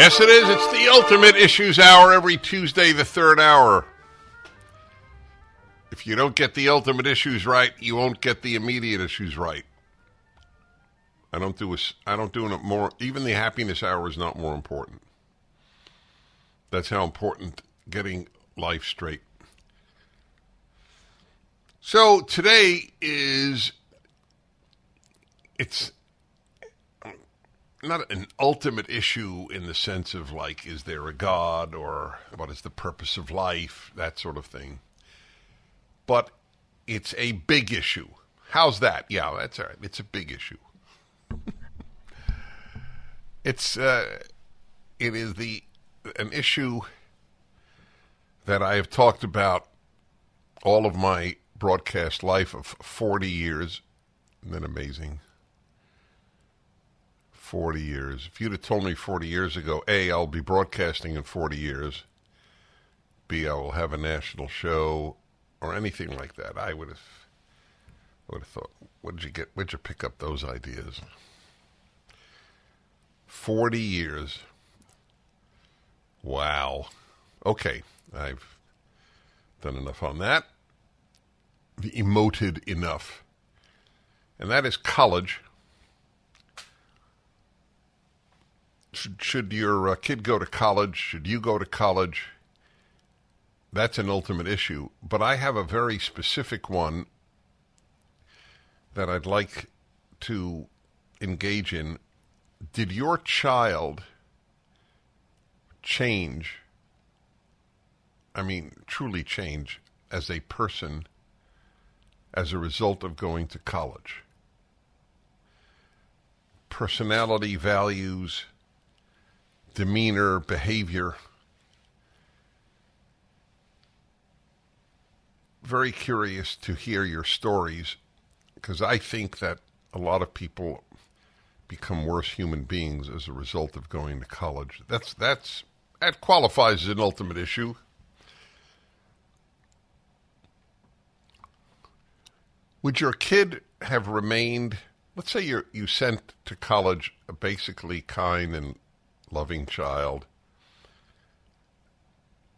B: Yes, it is. It's the Ultimate Issues Hour every Tuesday, the third hour. If you don't get the ultimate issues right, you won't get the immediate issues right. I don't do a, I don't do it more. Even the happiness hour is not more important. That's how important getting life straight. So today is it's not an ultimate issue in the sense of like is there a god or what is the purpose of life that sort of thing. But it's a big issue. How's that? Yeah that's all right. It's a big issue. It's uh, it is the an issue that I have talked about all of my broadcast life of 40 years. Isn't that amazing? 40 years. If you'd have told me 40 years ago, A, I'll be broadcasting in 40 years, B, I will have a national show or anything like that, I would have, I would have thought, where did you get, where'd you pick up those ideas? 40 years. Wow. Okay, I've done enough on that. The emoted enough. And that is college. Should, should your uh, kid go to college? Should you go to college? That's an ultimate issue. But I have a very specific one that I'd like to engage in did your child change? I mean, truly change as a person as a result of going to college? Personality, values, demeanor, behavior. Very curious to hear your stories because I think that a lot of people become worse human beings as a result of going to college. That's that's that qualifies as an ultimate issue. Would your kid have remained? Let's say you you sent to college a basically kind and loving child,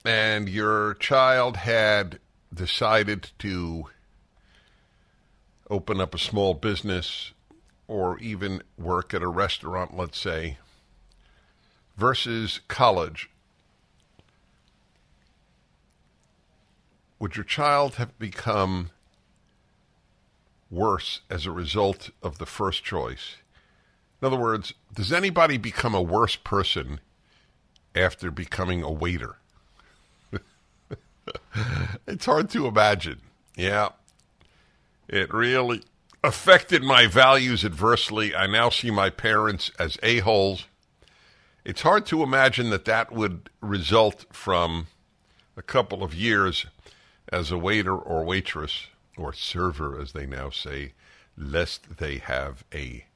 B: and your child had decided to open up a small business or even work at a restaurant, let's say, versus college, would your child have become worse as a result of the first choice? In other words, does anybody become a worse person after becoming a waiter? it's hard to imagine. Yeah. It really affected my values adversely. I now see my parents as a-holes. It's hard to imagine that that would result from a couple of years as a waiter or waitress or server, as they now say, lest they have a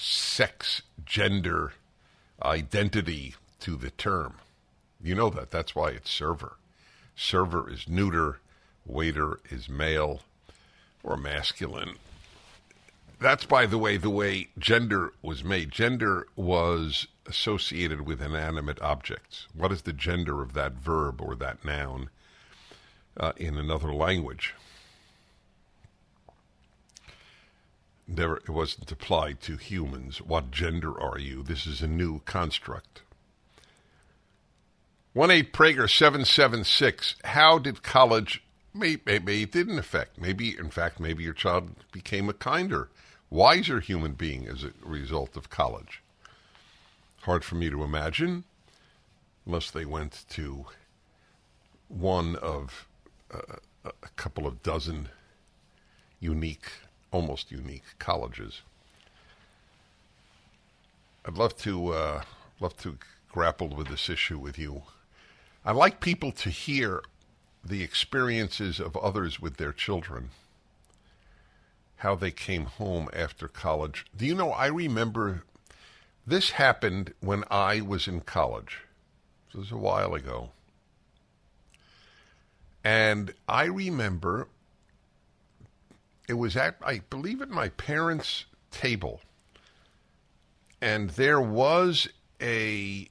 B: sex gender identity to the term. You know that. That's why it's server. Server is neuter, waiter is male or masculine. That's, by the way, the way gender was made. Gender was associated with inanimate objects. What is the gender of that verb or that noun uh, in another language? Never, it wasn't applied to humans. What gender are you? This is a new construct. 1 8 Prager 776. How did college, maybe, maybe it didn't affect, maybe, in fact, maybe your child became a kinder, wiser human being as a result of college. Hard for me to imagine, unless they went to one of uh, a couple of dozen unique, almost unique colleges. I'd love to uh, love to grapple with this issue with you. I like people to hear the experiences of others with their children, how they came home after college. Do you know, I remember this happened when I was in college. This was a while ago. And I remember it was at, I believe, at my parents' table. And there was a,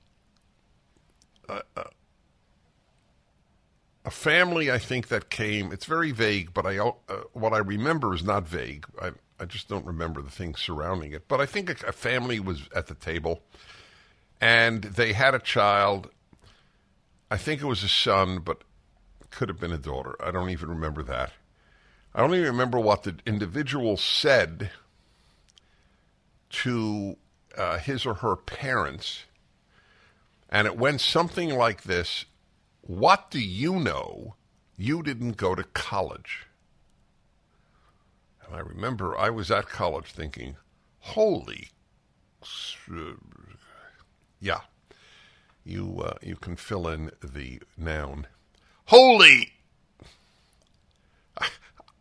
B: a, a family, I think, that came. It's very vague, but I uh, what I remember is not vague. I, I just don't remember the things surrounding it. But I think a, a family was at the table, and they had a child. I think it was a son, but could have been a daughter. I don't even remember that. I don't even remember what the individual said to uh, his or her parents. And it went something like this What do you know? You didn't go to college. And I remember I was at college thinking, Holy. Yeah. You, uh, you can fill in the noun. Holy.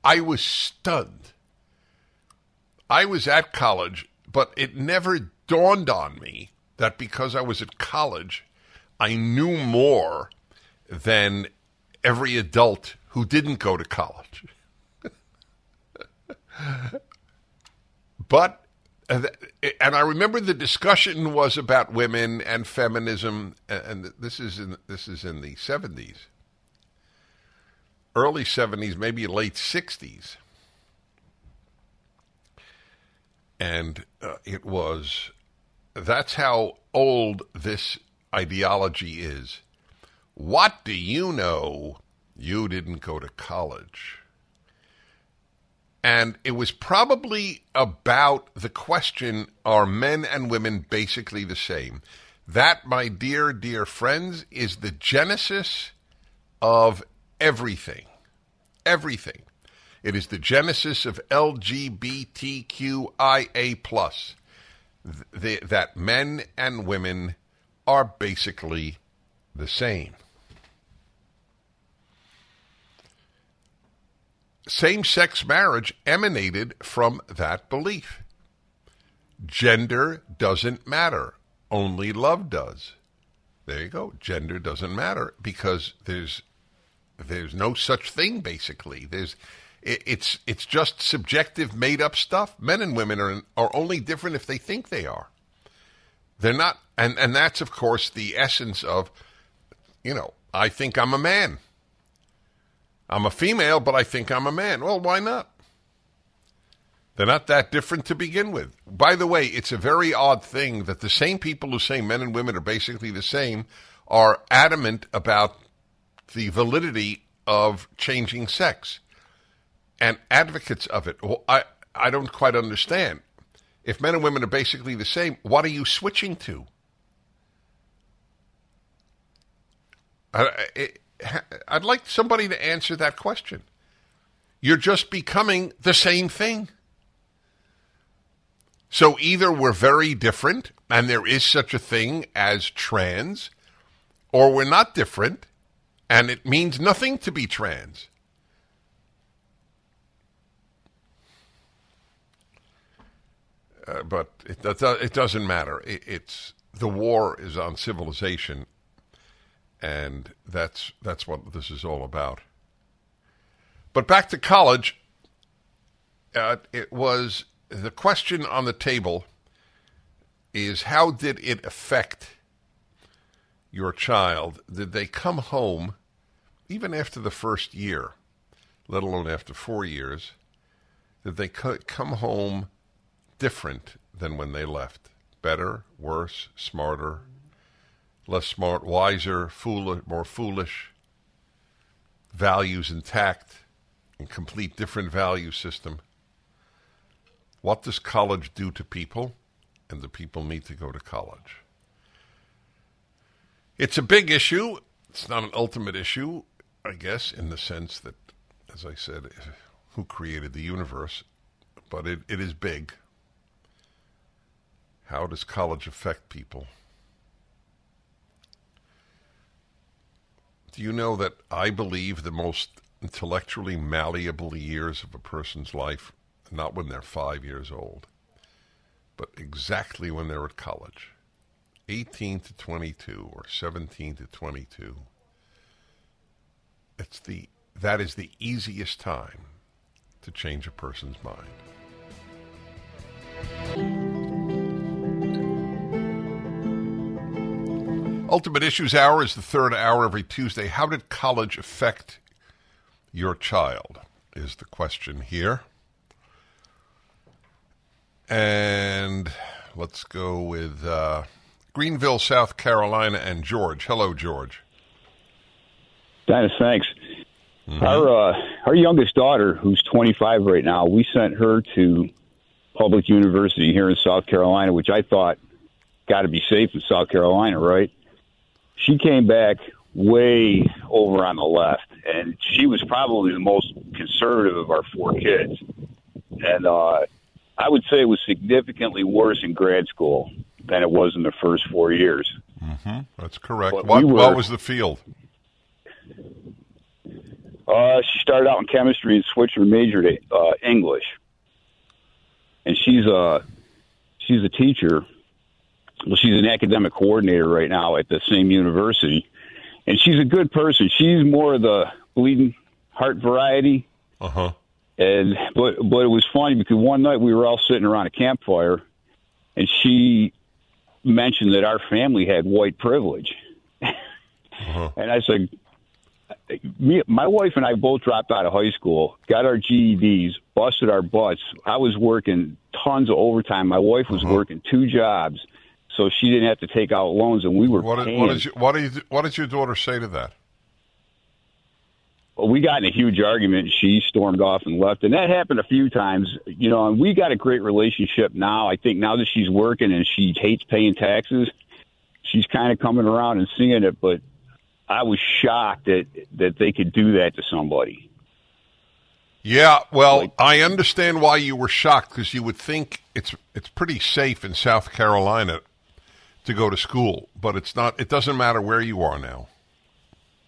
B: I was stunned. I was at college, but it never dawned on me that because I was at college, I knew more than every adult who didn't go to college. but uh, and I remember the discussion was about women and feminism, and this is in this is in the seventies early 70s, maybe late 60s. And uh, it was, that's how old this ideology is. What do you know? You didn't go to college. And it was probably about the question are men and women basically the same? That, my dear, dear friends, is the genesis of everything. Everything. It is the genesis of LGBTQIA plus. that men and women are basically the same. Same sex marriage emanated from that belief. Gender doesn't matter, only love does. There you go. Gender doesn't matter because there's there's no such thing, basically. There's it, it's it's just subjective, made up stuff. Men and women are are only different if they think they are. They're not, and and that's of course the essence of, you know, I think I'm a man. I'm a female, but I think I'm a man. Well, why not? They're not that different to begin with. By the way, it's a very odd thing that the same people who say men and women are basically the same are adamant about the validity of changing sex and advocates of it. Well, I, I don't quite understand. If men and women are basically the same, what are you switching to? I, I'd like somebody to answer that question. You're just becoming the same thing. So either we're very different and there is such a thing as trans, or we're not different and it means nothing to be trans. Uh, but it, it doesn't matter. It, it's the war is on civilization, and that's that's what this is all about. But back to college, uh, it was the question on the table is how did it affect your child? Did they come home even after the first year, let alone after four years? Did they come home different than when they left? Better, worse, smarter, less smart, wiser, foolish, more foolish, values intact, and complete different value system. What does college do to people? And the people need to go to college. It's a big issue. It's not an ultimate issue, I guess, in the sense that, as I said, who created the universe, but it, it is big. How does college affect people? Do you know that I believe the most intellectually malleable years of a person's life, not when they're five years old, but exactly when they're at college? 18 to 22 or 17 to 22. It's the that is the easiest time to change a person's mind. Ultimate Issues Hour is the third hour every Tuesday. How did college affect your child? Is the question here. And let's go with uh, Greenville, South Carolina, and George. Hello, George.
H: Dennis, thanks. Mm-hmm. Our uh, our youngest daughter, who's 25 right now, we sent her to public university here in South Carolina, which I thought got to be safe in South Carolina, right? she came back way over on the left, and she was probably the most conservative of our four kids. And uh, I would say it was significantly worse in grad school than it was in the first four years.
B: Mm-hmm. That's correct. what, we were, what was the field?
H: Uh, she started out in chemistry and switched her major to uh, English. And she's a she's a teacher well, she's an academic coordinator right now at the same university, and she's a good person. She's more of the bleeding heart variety.
B: Uh huh.
H: And but but it was funny because one night we were all sitting around a campfire, and she mentioned that our family had white privilege, uh-huh. and I said, me, my wife and I both dropped out of high school, got our GEDs, busted our butts. I was working tons of overtime. My wife was uh-huh. working two jobs so she didn't have to take out loans, and we were
B: what
H: paying.
B: What, is your, what, is, what did your daughter say to that?
H: We got in a huge argument. She stormed off and left, and that happened a few times. You know, and we got a great relationship now. I think now that she's working and she hates paying taxes, she's kind of coming around and seeing it. But I was shocked that that they could do that to somebody.
B: Yeah, well, like, I understand why you were shocked because you would think it's it's pretty safe in South Carolina to go to school, but it's not. It doesn't matter where you are now.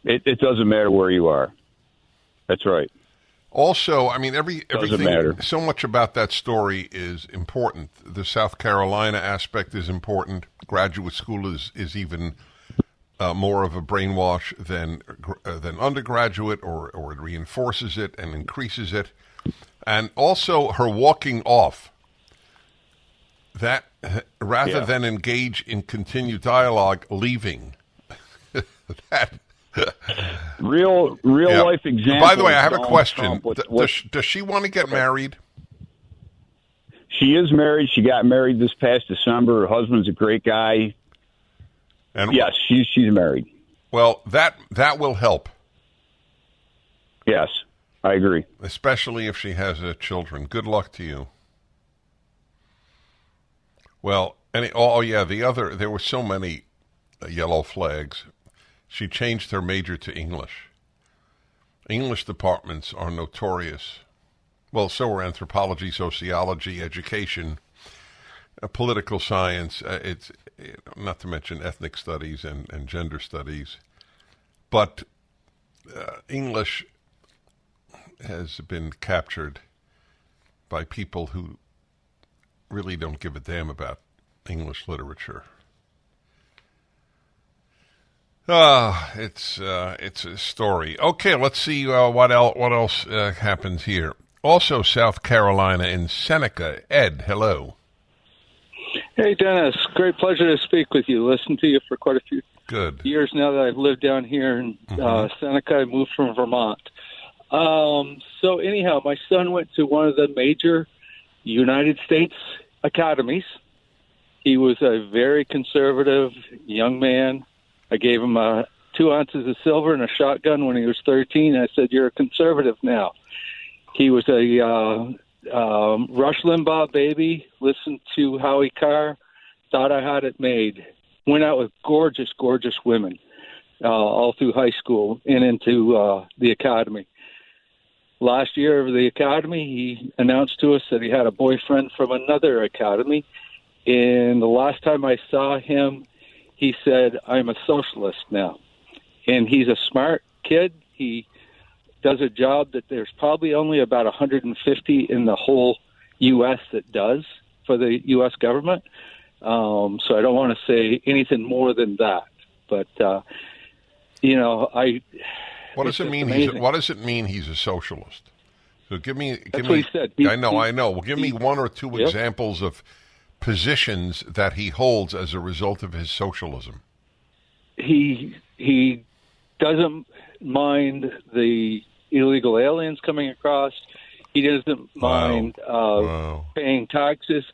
H: It, it doesn't matter where you are. That's right.
B: Also, I mean, every everything. Matter. So much about that story is important. The South Carolina aspect is important. Graduate school is is even uh, more of a brainwash than uh, than undergraduate, or or it reinforces it and increases it. And also, her walking off that rather yeah. than engage in continued dialogue, leaving.
H: that real real yeah. life example.
B: By the way, I have a question. What, does, she, does she want to get okay. married?
H: She is married. She got married this past December. Her husband's a great guy. And yes, she's she's married.
B: Well, that that will help.
H: Yes, I agree.
B: Especially if she has uh, children. Good luck to you. Well, any, oh yeah, the other there were so many uh, yellow flags. She changed her major to English. English departments are notorious. Well, so are anthropology, sociology, education, uh, political science. Uh, it's not to mention ethnic studies and, and gender studies, but uh, English has been captured by people who really don't give a damn about English literature. Ah, it's uh, it's a story. Okay, let's see uh, what else what else uh, happens here. Also, South Carolina in Seneca. Ed, hello.
I: Hey, Dennis. Great pleasure to speak with you. Listen to you for quite a few
B: good
I: years now that I've lived down here in uh, mm-hmm. Seneca. I moved from Vermont. Um, so anyhow, my son went to one of the major United States academies. He was a very conservative young man. I gave him uh, two ounces of silver and a shotgun when he was 13. I said, "You're a conservative now." He was a uh, um, Rush Limbaugh baby. Listened to Howie Carr. Thought I had it made. Went out with gorgeous, gorgeous women uh, all through high school and into uh, the academy last year of the academy, he announced to us that he had a boyfriend from another academy. And the last time I saw him, he said, I'm a socialist now. And he's a smart kid. He does a job that there's probably only about 150 in the whole U.S. that does for the U.S. government. Um, so I don't want to say anything more than that. But, uh, you know, I
B: what does it mean? He's a, what does it mean? He's a socialist. So give me, give
I: That's
B: me.
I: What he said. He,
B: I know, he, I know. Well, give me one or two yep. examples of positions that he holds as a result of his socialism.
I: He he doesn't mind the illegal aliens coming across. He doesn't
B: wow.
I: mind uh,
B: wow.
I: paying taxes.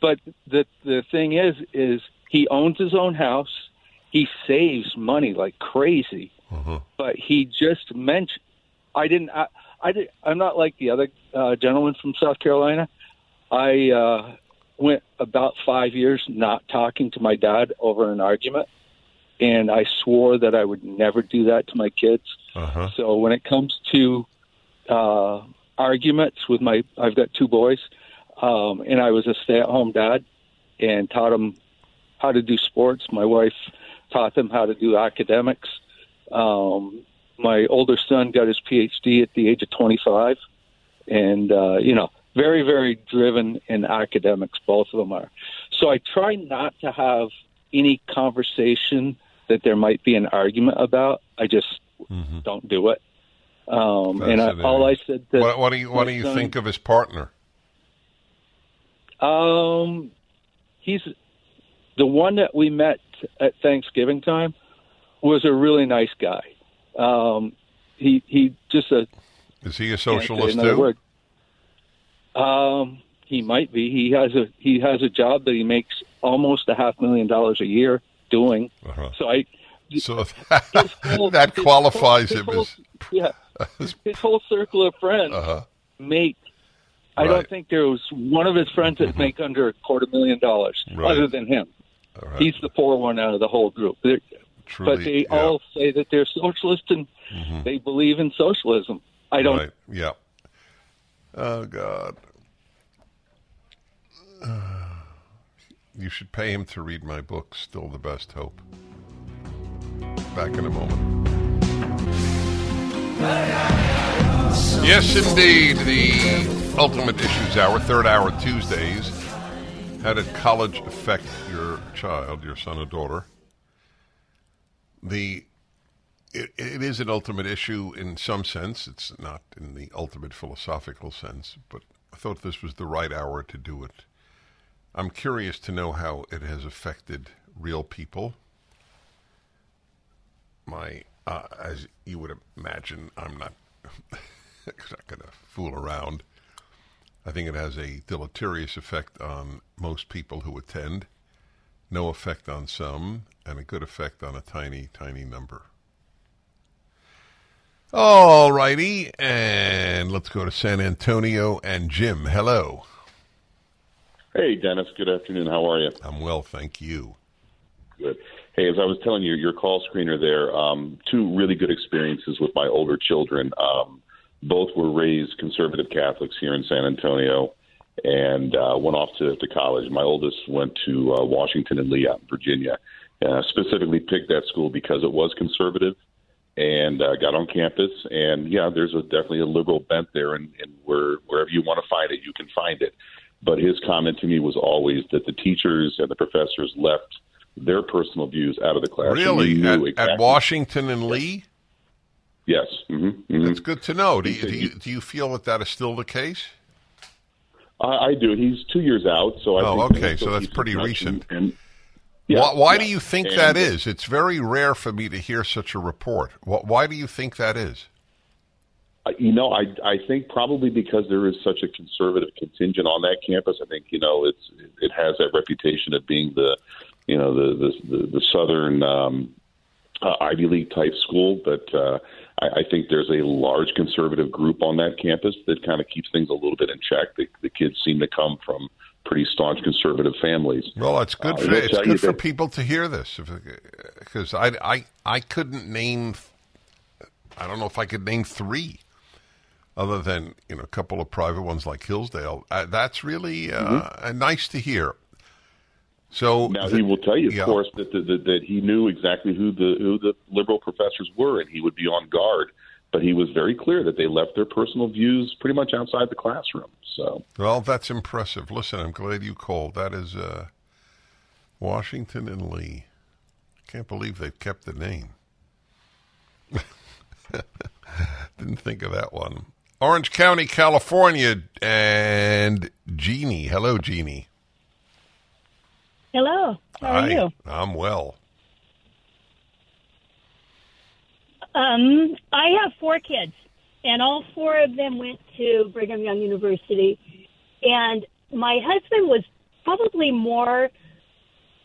I: But the the thing is, is he owns his own house. He saves money like crazy
B: uh-huh.
I: But he just mentioned, I didn't, I, I did, I'm not like the other uh, gentleman from South Carolina. I uh, went about five years not talking to my dad over an argument, and I swore that I would never do that to my kids.
B: Uh-huh.
I: So when it comes to uh, arguments with my, I've got two boys, um, and I was a stay-at-home dad and taught them how to do sports. My wife taught them how to do academics. Um, my older son got his PhD at the age of 25, and uh, you know, very, very driven in academics. Both of them are. So I try not to have any conversation that there might be an argument about. I just
B: mm-hmm.
I: don't do it. Um, and I, all I said.
B: What, what do you What do you son, think of his partner?
I: Um, he's the one that we met at Thanksgiving time was a really nice guy. Um, he he just a
B: is he a socialist too?
I: Word. Um, he might be. He has a he has a job that he makes almost a half million dollars a year doing.
B: Uh-huh.
I: So I
B: so that, whole, that qualifies him
I: whole,
B: as
I: yeah. His, his whole circle of friends
B: uh-huh.
I: make. I
B: right.
I: don't think there was one of his friends that mm-hmm. make under a quarter million dollars,
B: right.
I: other than him.
B: Right.
I: He's the poor one out of the whole group.
B: Truly,
I: but they
B: yeah.
I: all say that they're socialist and
B: mm-hmm.
I: they believe in socialism. I don't.
B: Yeah. Oh God. You should pay him to read my book, Still the Best Hope. Back in a moment. Yes, indeed. The Ultimate Issues Hour, third hour Tuesdays. How did college affect your child, your son or daughter? the it, it is an ultimate issue in some sense. It's not in the ultimate philosophical sense, but I thought this was the right hour to do it. I'm curious to know how it has affected real people. My, uh, as you would imagine, I'm not, not going to fool around. I think it has a deleterious effect on most people who attend no effect on some, and a good effect on a tiny, tiny number. All righty, and let's go to San Antonio and Jim. Hello.
J: Hey, Dennis. Good afternoon. How are you?
B: I'm well, thank you.
J: Good. Hey, as I was telling you, your call screener there, um, two really good experiences with my older children. Um, both were raised conservative Catholics here in San Antonio and uh, went off to, to college. My oldest went to uh, Washington and Lee out in Virginia. Uh, specifically picked that school because it was conservative and uh, got on campus. And yeah, there's a, definitely a liberal bent there, and, and where, wherever you want to find it, you can find it. But his comment to me was always that the teachers and the professors left their personal views out of the classroom.
B: Really? At,
J: knew
B: at Washington and Lee?
J: Yes. Mm-hmm.
B: That's good to know. Do you, do, you, do you feel that that is still the case?
J: I, I do. He's two years out, so I
B: Oh, okay, so that's pretty recent.
J: And- yeah,
B: why why do you think
J: And-
B: that is? It's very rare for me to hear such a report. Why do you think that is?
J: Uh, You know, I I think probably because there is such a conservative contingent on that campus. I think you know it's it has that reputation of being the you know the the the, the southern um, uh, Ivy League type school. But uh, I, I think there's a large conservative group on that campus that kind of keeps things a little bit in check. The, the kids seem to come from pretty staunch conservative families.
B: Well, it's good
J: Uh,
B: for
J: will
B: it's good for
J: that-
B: people to hear this because I, I I couldn't name I don't know if I could name three other than you know a couple of private ones like Hillsdale. Uh, that's really uh,
J: Mm-hmm.
B: uh, nice to hear. So
J: Now
B: the-
J: he will tell you, of
B: yeah.
J: course, that, that that that he knew exactly who the who the liberal professors were, and he would be on guard. But he was very clear that they left their personal views pretty much outside the classroom. So
B: Well, that's impressive. Listen, I'm glad you called. That is uh, Washington and Lee. Can't believe they've kept the name. Didn't think of that one. Orange County, California, and Jeannie. Hello, Jeannie.
K: Hello. How are
B: Hi.
K: you?
B: I'm well.
K: Um, I have four kids, and all four of them went to Brigham Young University. And my husband was probably more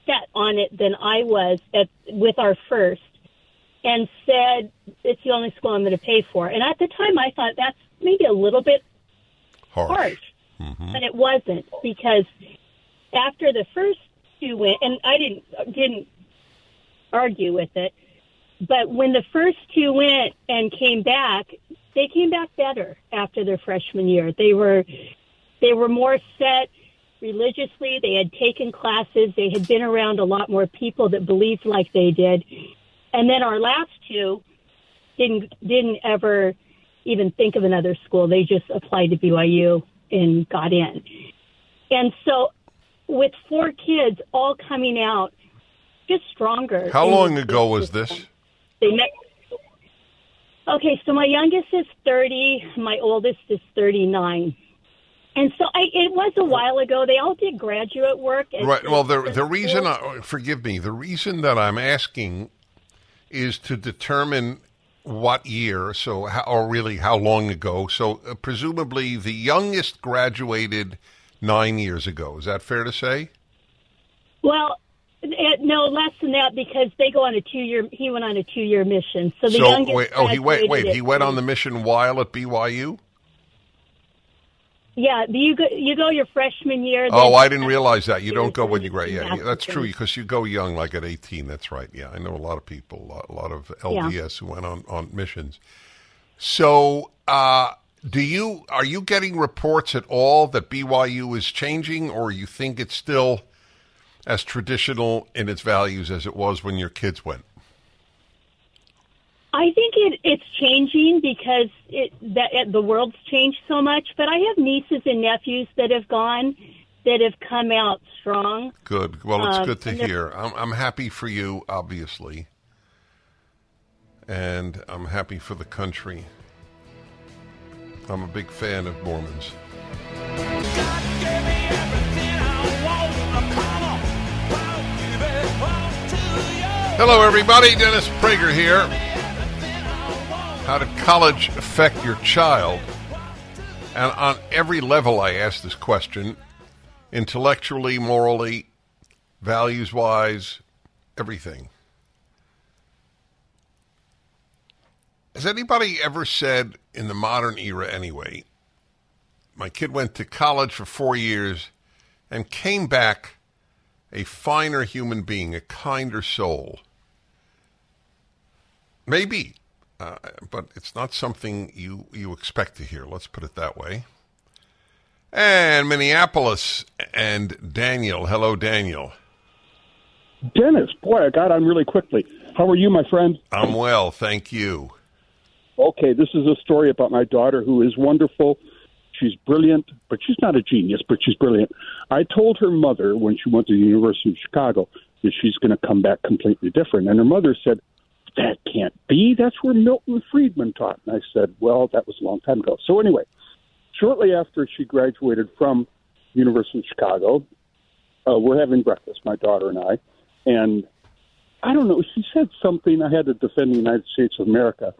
K: set on it than I was at with our first, and said it's the only school I'm going to pay for. And at the time, I thought that's maybe a little bit harsh, but it wasn't because after the first two went, and I didn't didn't argue with it. But when the first two went and came back, they came back better after their freshman year. They were they were more set religiously. They had taken classes. They had been around a lot more people that believed like they did. And then our last two didn't didn't ever even think of another school. They just applied to BYU and got in. And so with four kids all coming out just stronger.
B: How long ago was this?
K: They met. Okay, so my youngest is 30, my oldest is 39. And so I, it was a while ago. They all did graduate work.
B: Right. Well, the
K: the
B: reason. I, forgive me, the reason that I'm asking is to determine what year. So, how, or really, how long ago? So, uh, presumably, the youngest graduated nine years ago. Is that fair to say?
K: Well, no, less than that because they go on a two year. He went on a two year mission. So the
B: so,
K: youngest.
B: wait, oh, he went. Wait, he went on the mission while at BYU.
K: Yeah, you go. You go your freshman year.
B: Oh, I didn't realize that. You don't go when you grad. Yeah,
K: That's
B: yeah, that's true because you go young, like at 18. That's right. Yeah, I know a lot of people, a lot, a lot of LDS who went on on missions. So, uh, do you are you getting reports at all that BYU is changing, or you think it's still as traditional in its values as it was when your kids went?
K: I think it, it's changing because it that it, the world's changed so much. But I have nieces and nephews that have gone that have come out strong.
B: Good. Well, it's
K: Um,
B: good to hear. I'm, I'm happy for you, obviously, and I'm happy for the country. I'm a big fan of Mormons. Hello, everybody. Dennis Prager here. How did college affect your child? And on every level, I ask this question intellectually, morally, values wise, everything. Has anybody ever said in the modern era, anyway, my kid went to college for four years and came back a finer human being, a kinder soul. Maybe, uh, but it's not something you, you expect to hear. Let's put it that way. And Minneapolis and Daniel. Hello, Daniel.
L: Dennis, boy, I got on really quickly. How are you, my friend?
B: I'm well, thank you.
L: Okay, this is a story about my daughter who is wonderful. She's brilliant, but she's not a genius, but she's brilliant. I told her mother when she went to the University of Chicago that she's going to come back completely different. And her mother said, That can't be. That's where Milton Friedman taught. And I said, Well, that was a long time ago. So, anyway, shortly after she graduated from University of Chicago, uh, we're having breakfast, my daughter and I, and I don't know. She said something. I had to defend the United States of America,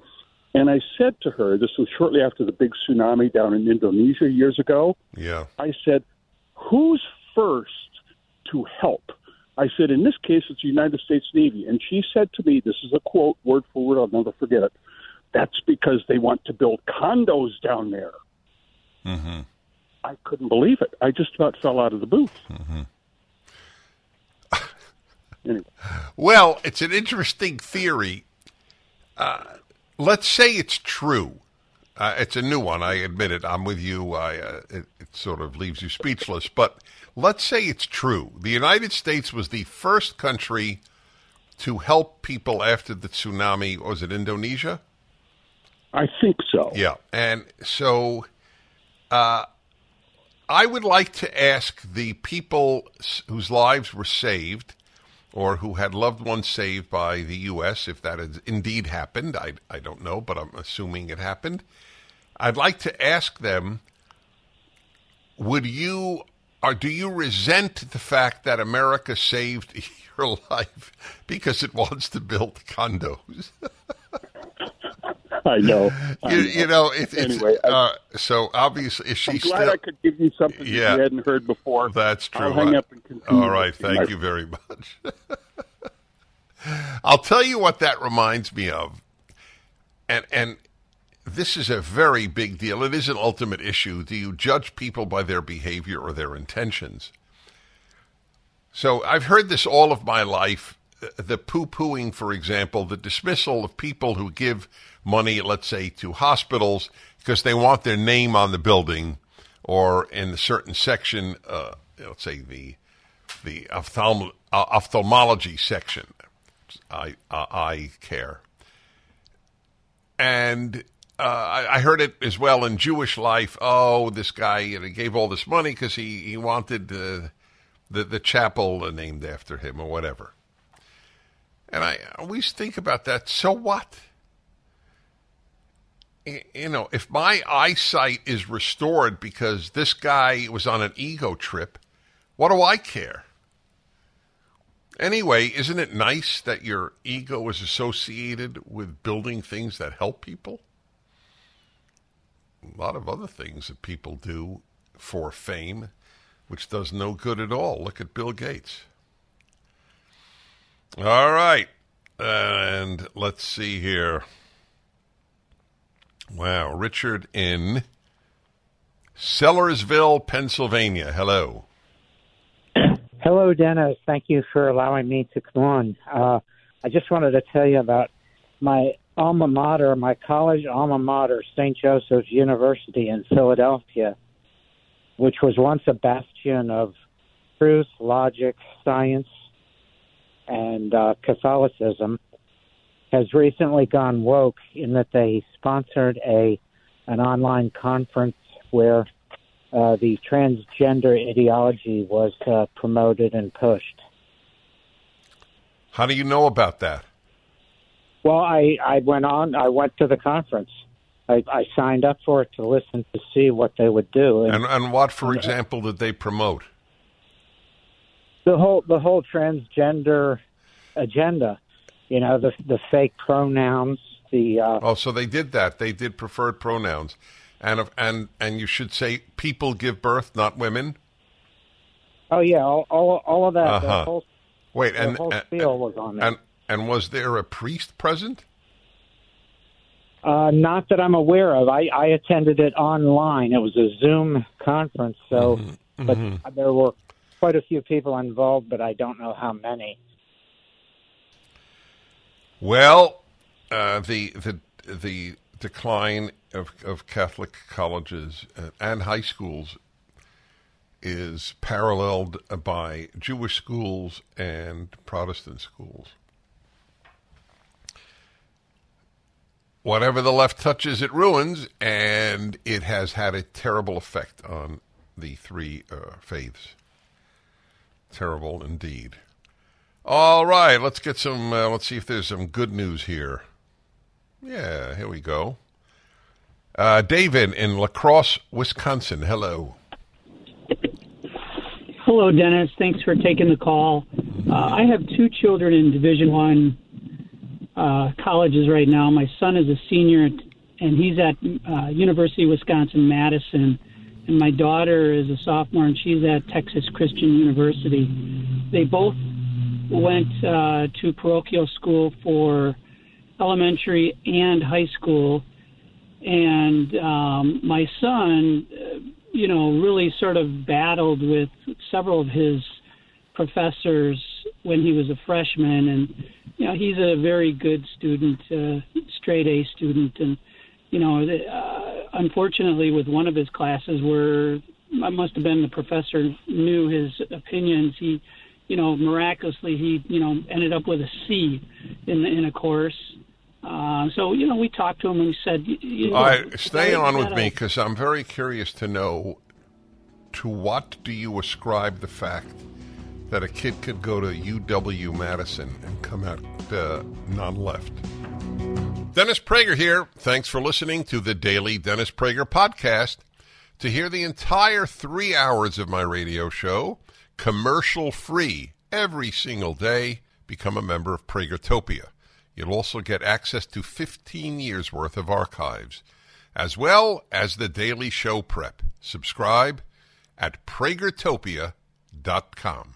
L: and I said to her, this was shortly after the big tsunami down in Indonesia years ago.
B: Yeah.
L: I said, "Who's first to help?" I said, "In this case, it's the United States Navy." And she said to me, "This is a quote, word for word. I'll never forget it. That's because they want to build condos down there."
B: Mm-hmm.
L: I couldn't believe it. I just about fell out of the booth.
B: Mm-hmm.
L: anyway.
B: Well, it's an interesting theory. Uh, let's say it's true. Uh, it's a new one. I admit it. I'm with you. I, uh, it, it sort of leaves you speechless. But let's say it's true. The United States was the first country to help people after the tsunami. Was it Indonesia?
L: I think so.
B: Yeah. And so uh, I would like to ask the people whose lives were saved or who had loved ones saved by the U.S., if that has indeed happened. I, I don't know, but I'm assuming it happened. I'd like to ask them would you or do you resent the fact that America saved your life because it wants to build condos?
L: I know. I
B: you, you know, it, it's
L: Anyway, I-
B: uh, so obviously, is she
L: I'm glad
B: still?
L: I could give you something that
B: Yeah.
L: you hadn't heard before.
B: That's true.
L: I'll hang
B: Uh,
L: up and continue.
B: All right, thank
L: my
B: you very much. I'll tell you what that reminds me of, and and this is a very big deal. It is an ultimate issue. Do you judge people by their behavior or their intentions? So I've heard this all of my life. The poo pooing, for example, the dismissal of people who give money, let's say, to hospitals because they want their name on the building or in a certain section, uh, let's say the the uh, ophthalmology section, I, uh, eye care. And uh, I, I heard it as well in Jewish life. Oh, this guy you know, gave all this money because he, he wanted uh, the, the chapel named after him or whatever. And I always think about that. So what? You know, if my eyesight is restored because this guy was on an ego trip, what do I care? Anyway, isn't it nice that your ego is associated with building things that help people? A lot of other things that people do for fame, which does no good at all. Look at Bill Gates. All right. And let's see here. Wow. Richard in Sellersville, Pennsylvania. Hello.
M: Hello, Dennis. Thank you for allowing me to come on. Uh, I just wanted to tell you about my alma mater, my college alma mater, St. Joseph's University in Philadelphia, which was once a bastion of truth, logic, science, and uh, Catholicism, has recently gone woke in that they sponsored a an online conference where uh, the transgender ideology was uh, promoted and pushed.
B: How do you know about that?
M: Well, I, I went on. I went to the conference. I, I signed up for it to listen to see what they would do.
B: And, and what, for example, did they promote?
M: the whole the whole transgender agenda. You know, the the fake pronouns. The uh,
B: Oh, so they did that. They did preferred pronouns, and and and you should say people give birth, not women.
M: oh yeah, all all, all of that.
B: Uh-huh.
M: Whole,
B: Wait,
M: the
B: and
M: whole
B: and,
M: spiel was on there.
B: and and was there a priest present?
M: Uh, not that I'm aware of. I, I attended it online. It was a Zoom conference, so
B: Mm-hmm.
M: but there were quite a few people involved, but I don't know how many.
B: Well, uh, the the the decline of of Catholic colleges and high schools is paralleled by Jewish schools and Protestant schools. Whatever the left touches, it ruins, and it has had a terrible effect on the three uh, faiths. Terrible indeed. All right, let's get some. Uh, let's see if there's some good news here. Yeah, here we go. Uh, David in La Crosse, Wisconsin. Hello.
N: Hello, Dennis. Thanks for taking the call. Uh, I have two children in Division One uh, colleges right now. My son is a senior, and he's at uh, University of Wisconsin Madison, and my daughter is a sophomore, and she's at Texas Christian University. They both went uh, to parochial school for elementary and high school, and um, my son, you know, really sort of battled with several of his professors when he was a freshman, and you know, he's a very good student, uh, straight A student, and you know, uh, unfortunately, with one of his classes where I must have been the professor knew his opinions, he you know, miraculously he, you know, ended up with a C in in a course. Uh, so you know, we talked to him and we said, you know,
B: All right, stay on with me because I'm very curious to know to what do you ascribe the fact that a kid could go to UW Madison and come out uh, non-left. Dennis Prager here. Thanks for listening to the daily Dennis Prager podcast. To hear the entire three hours of my radio show commercial free every single day. Become a member of Pragertopia. You'll also get access to 15 years worth of archives, as well as the daily show prep. Subscribe at pragertopia.com.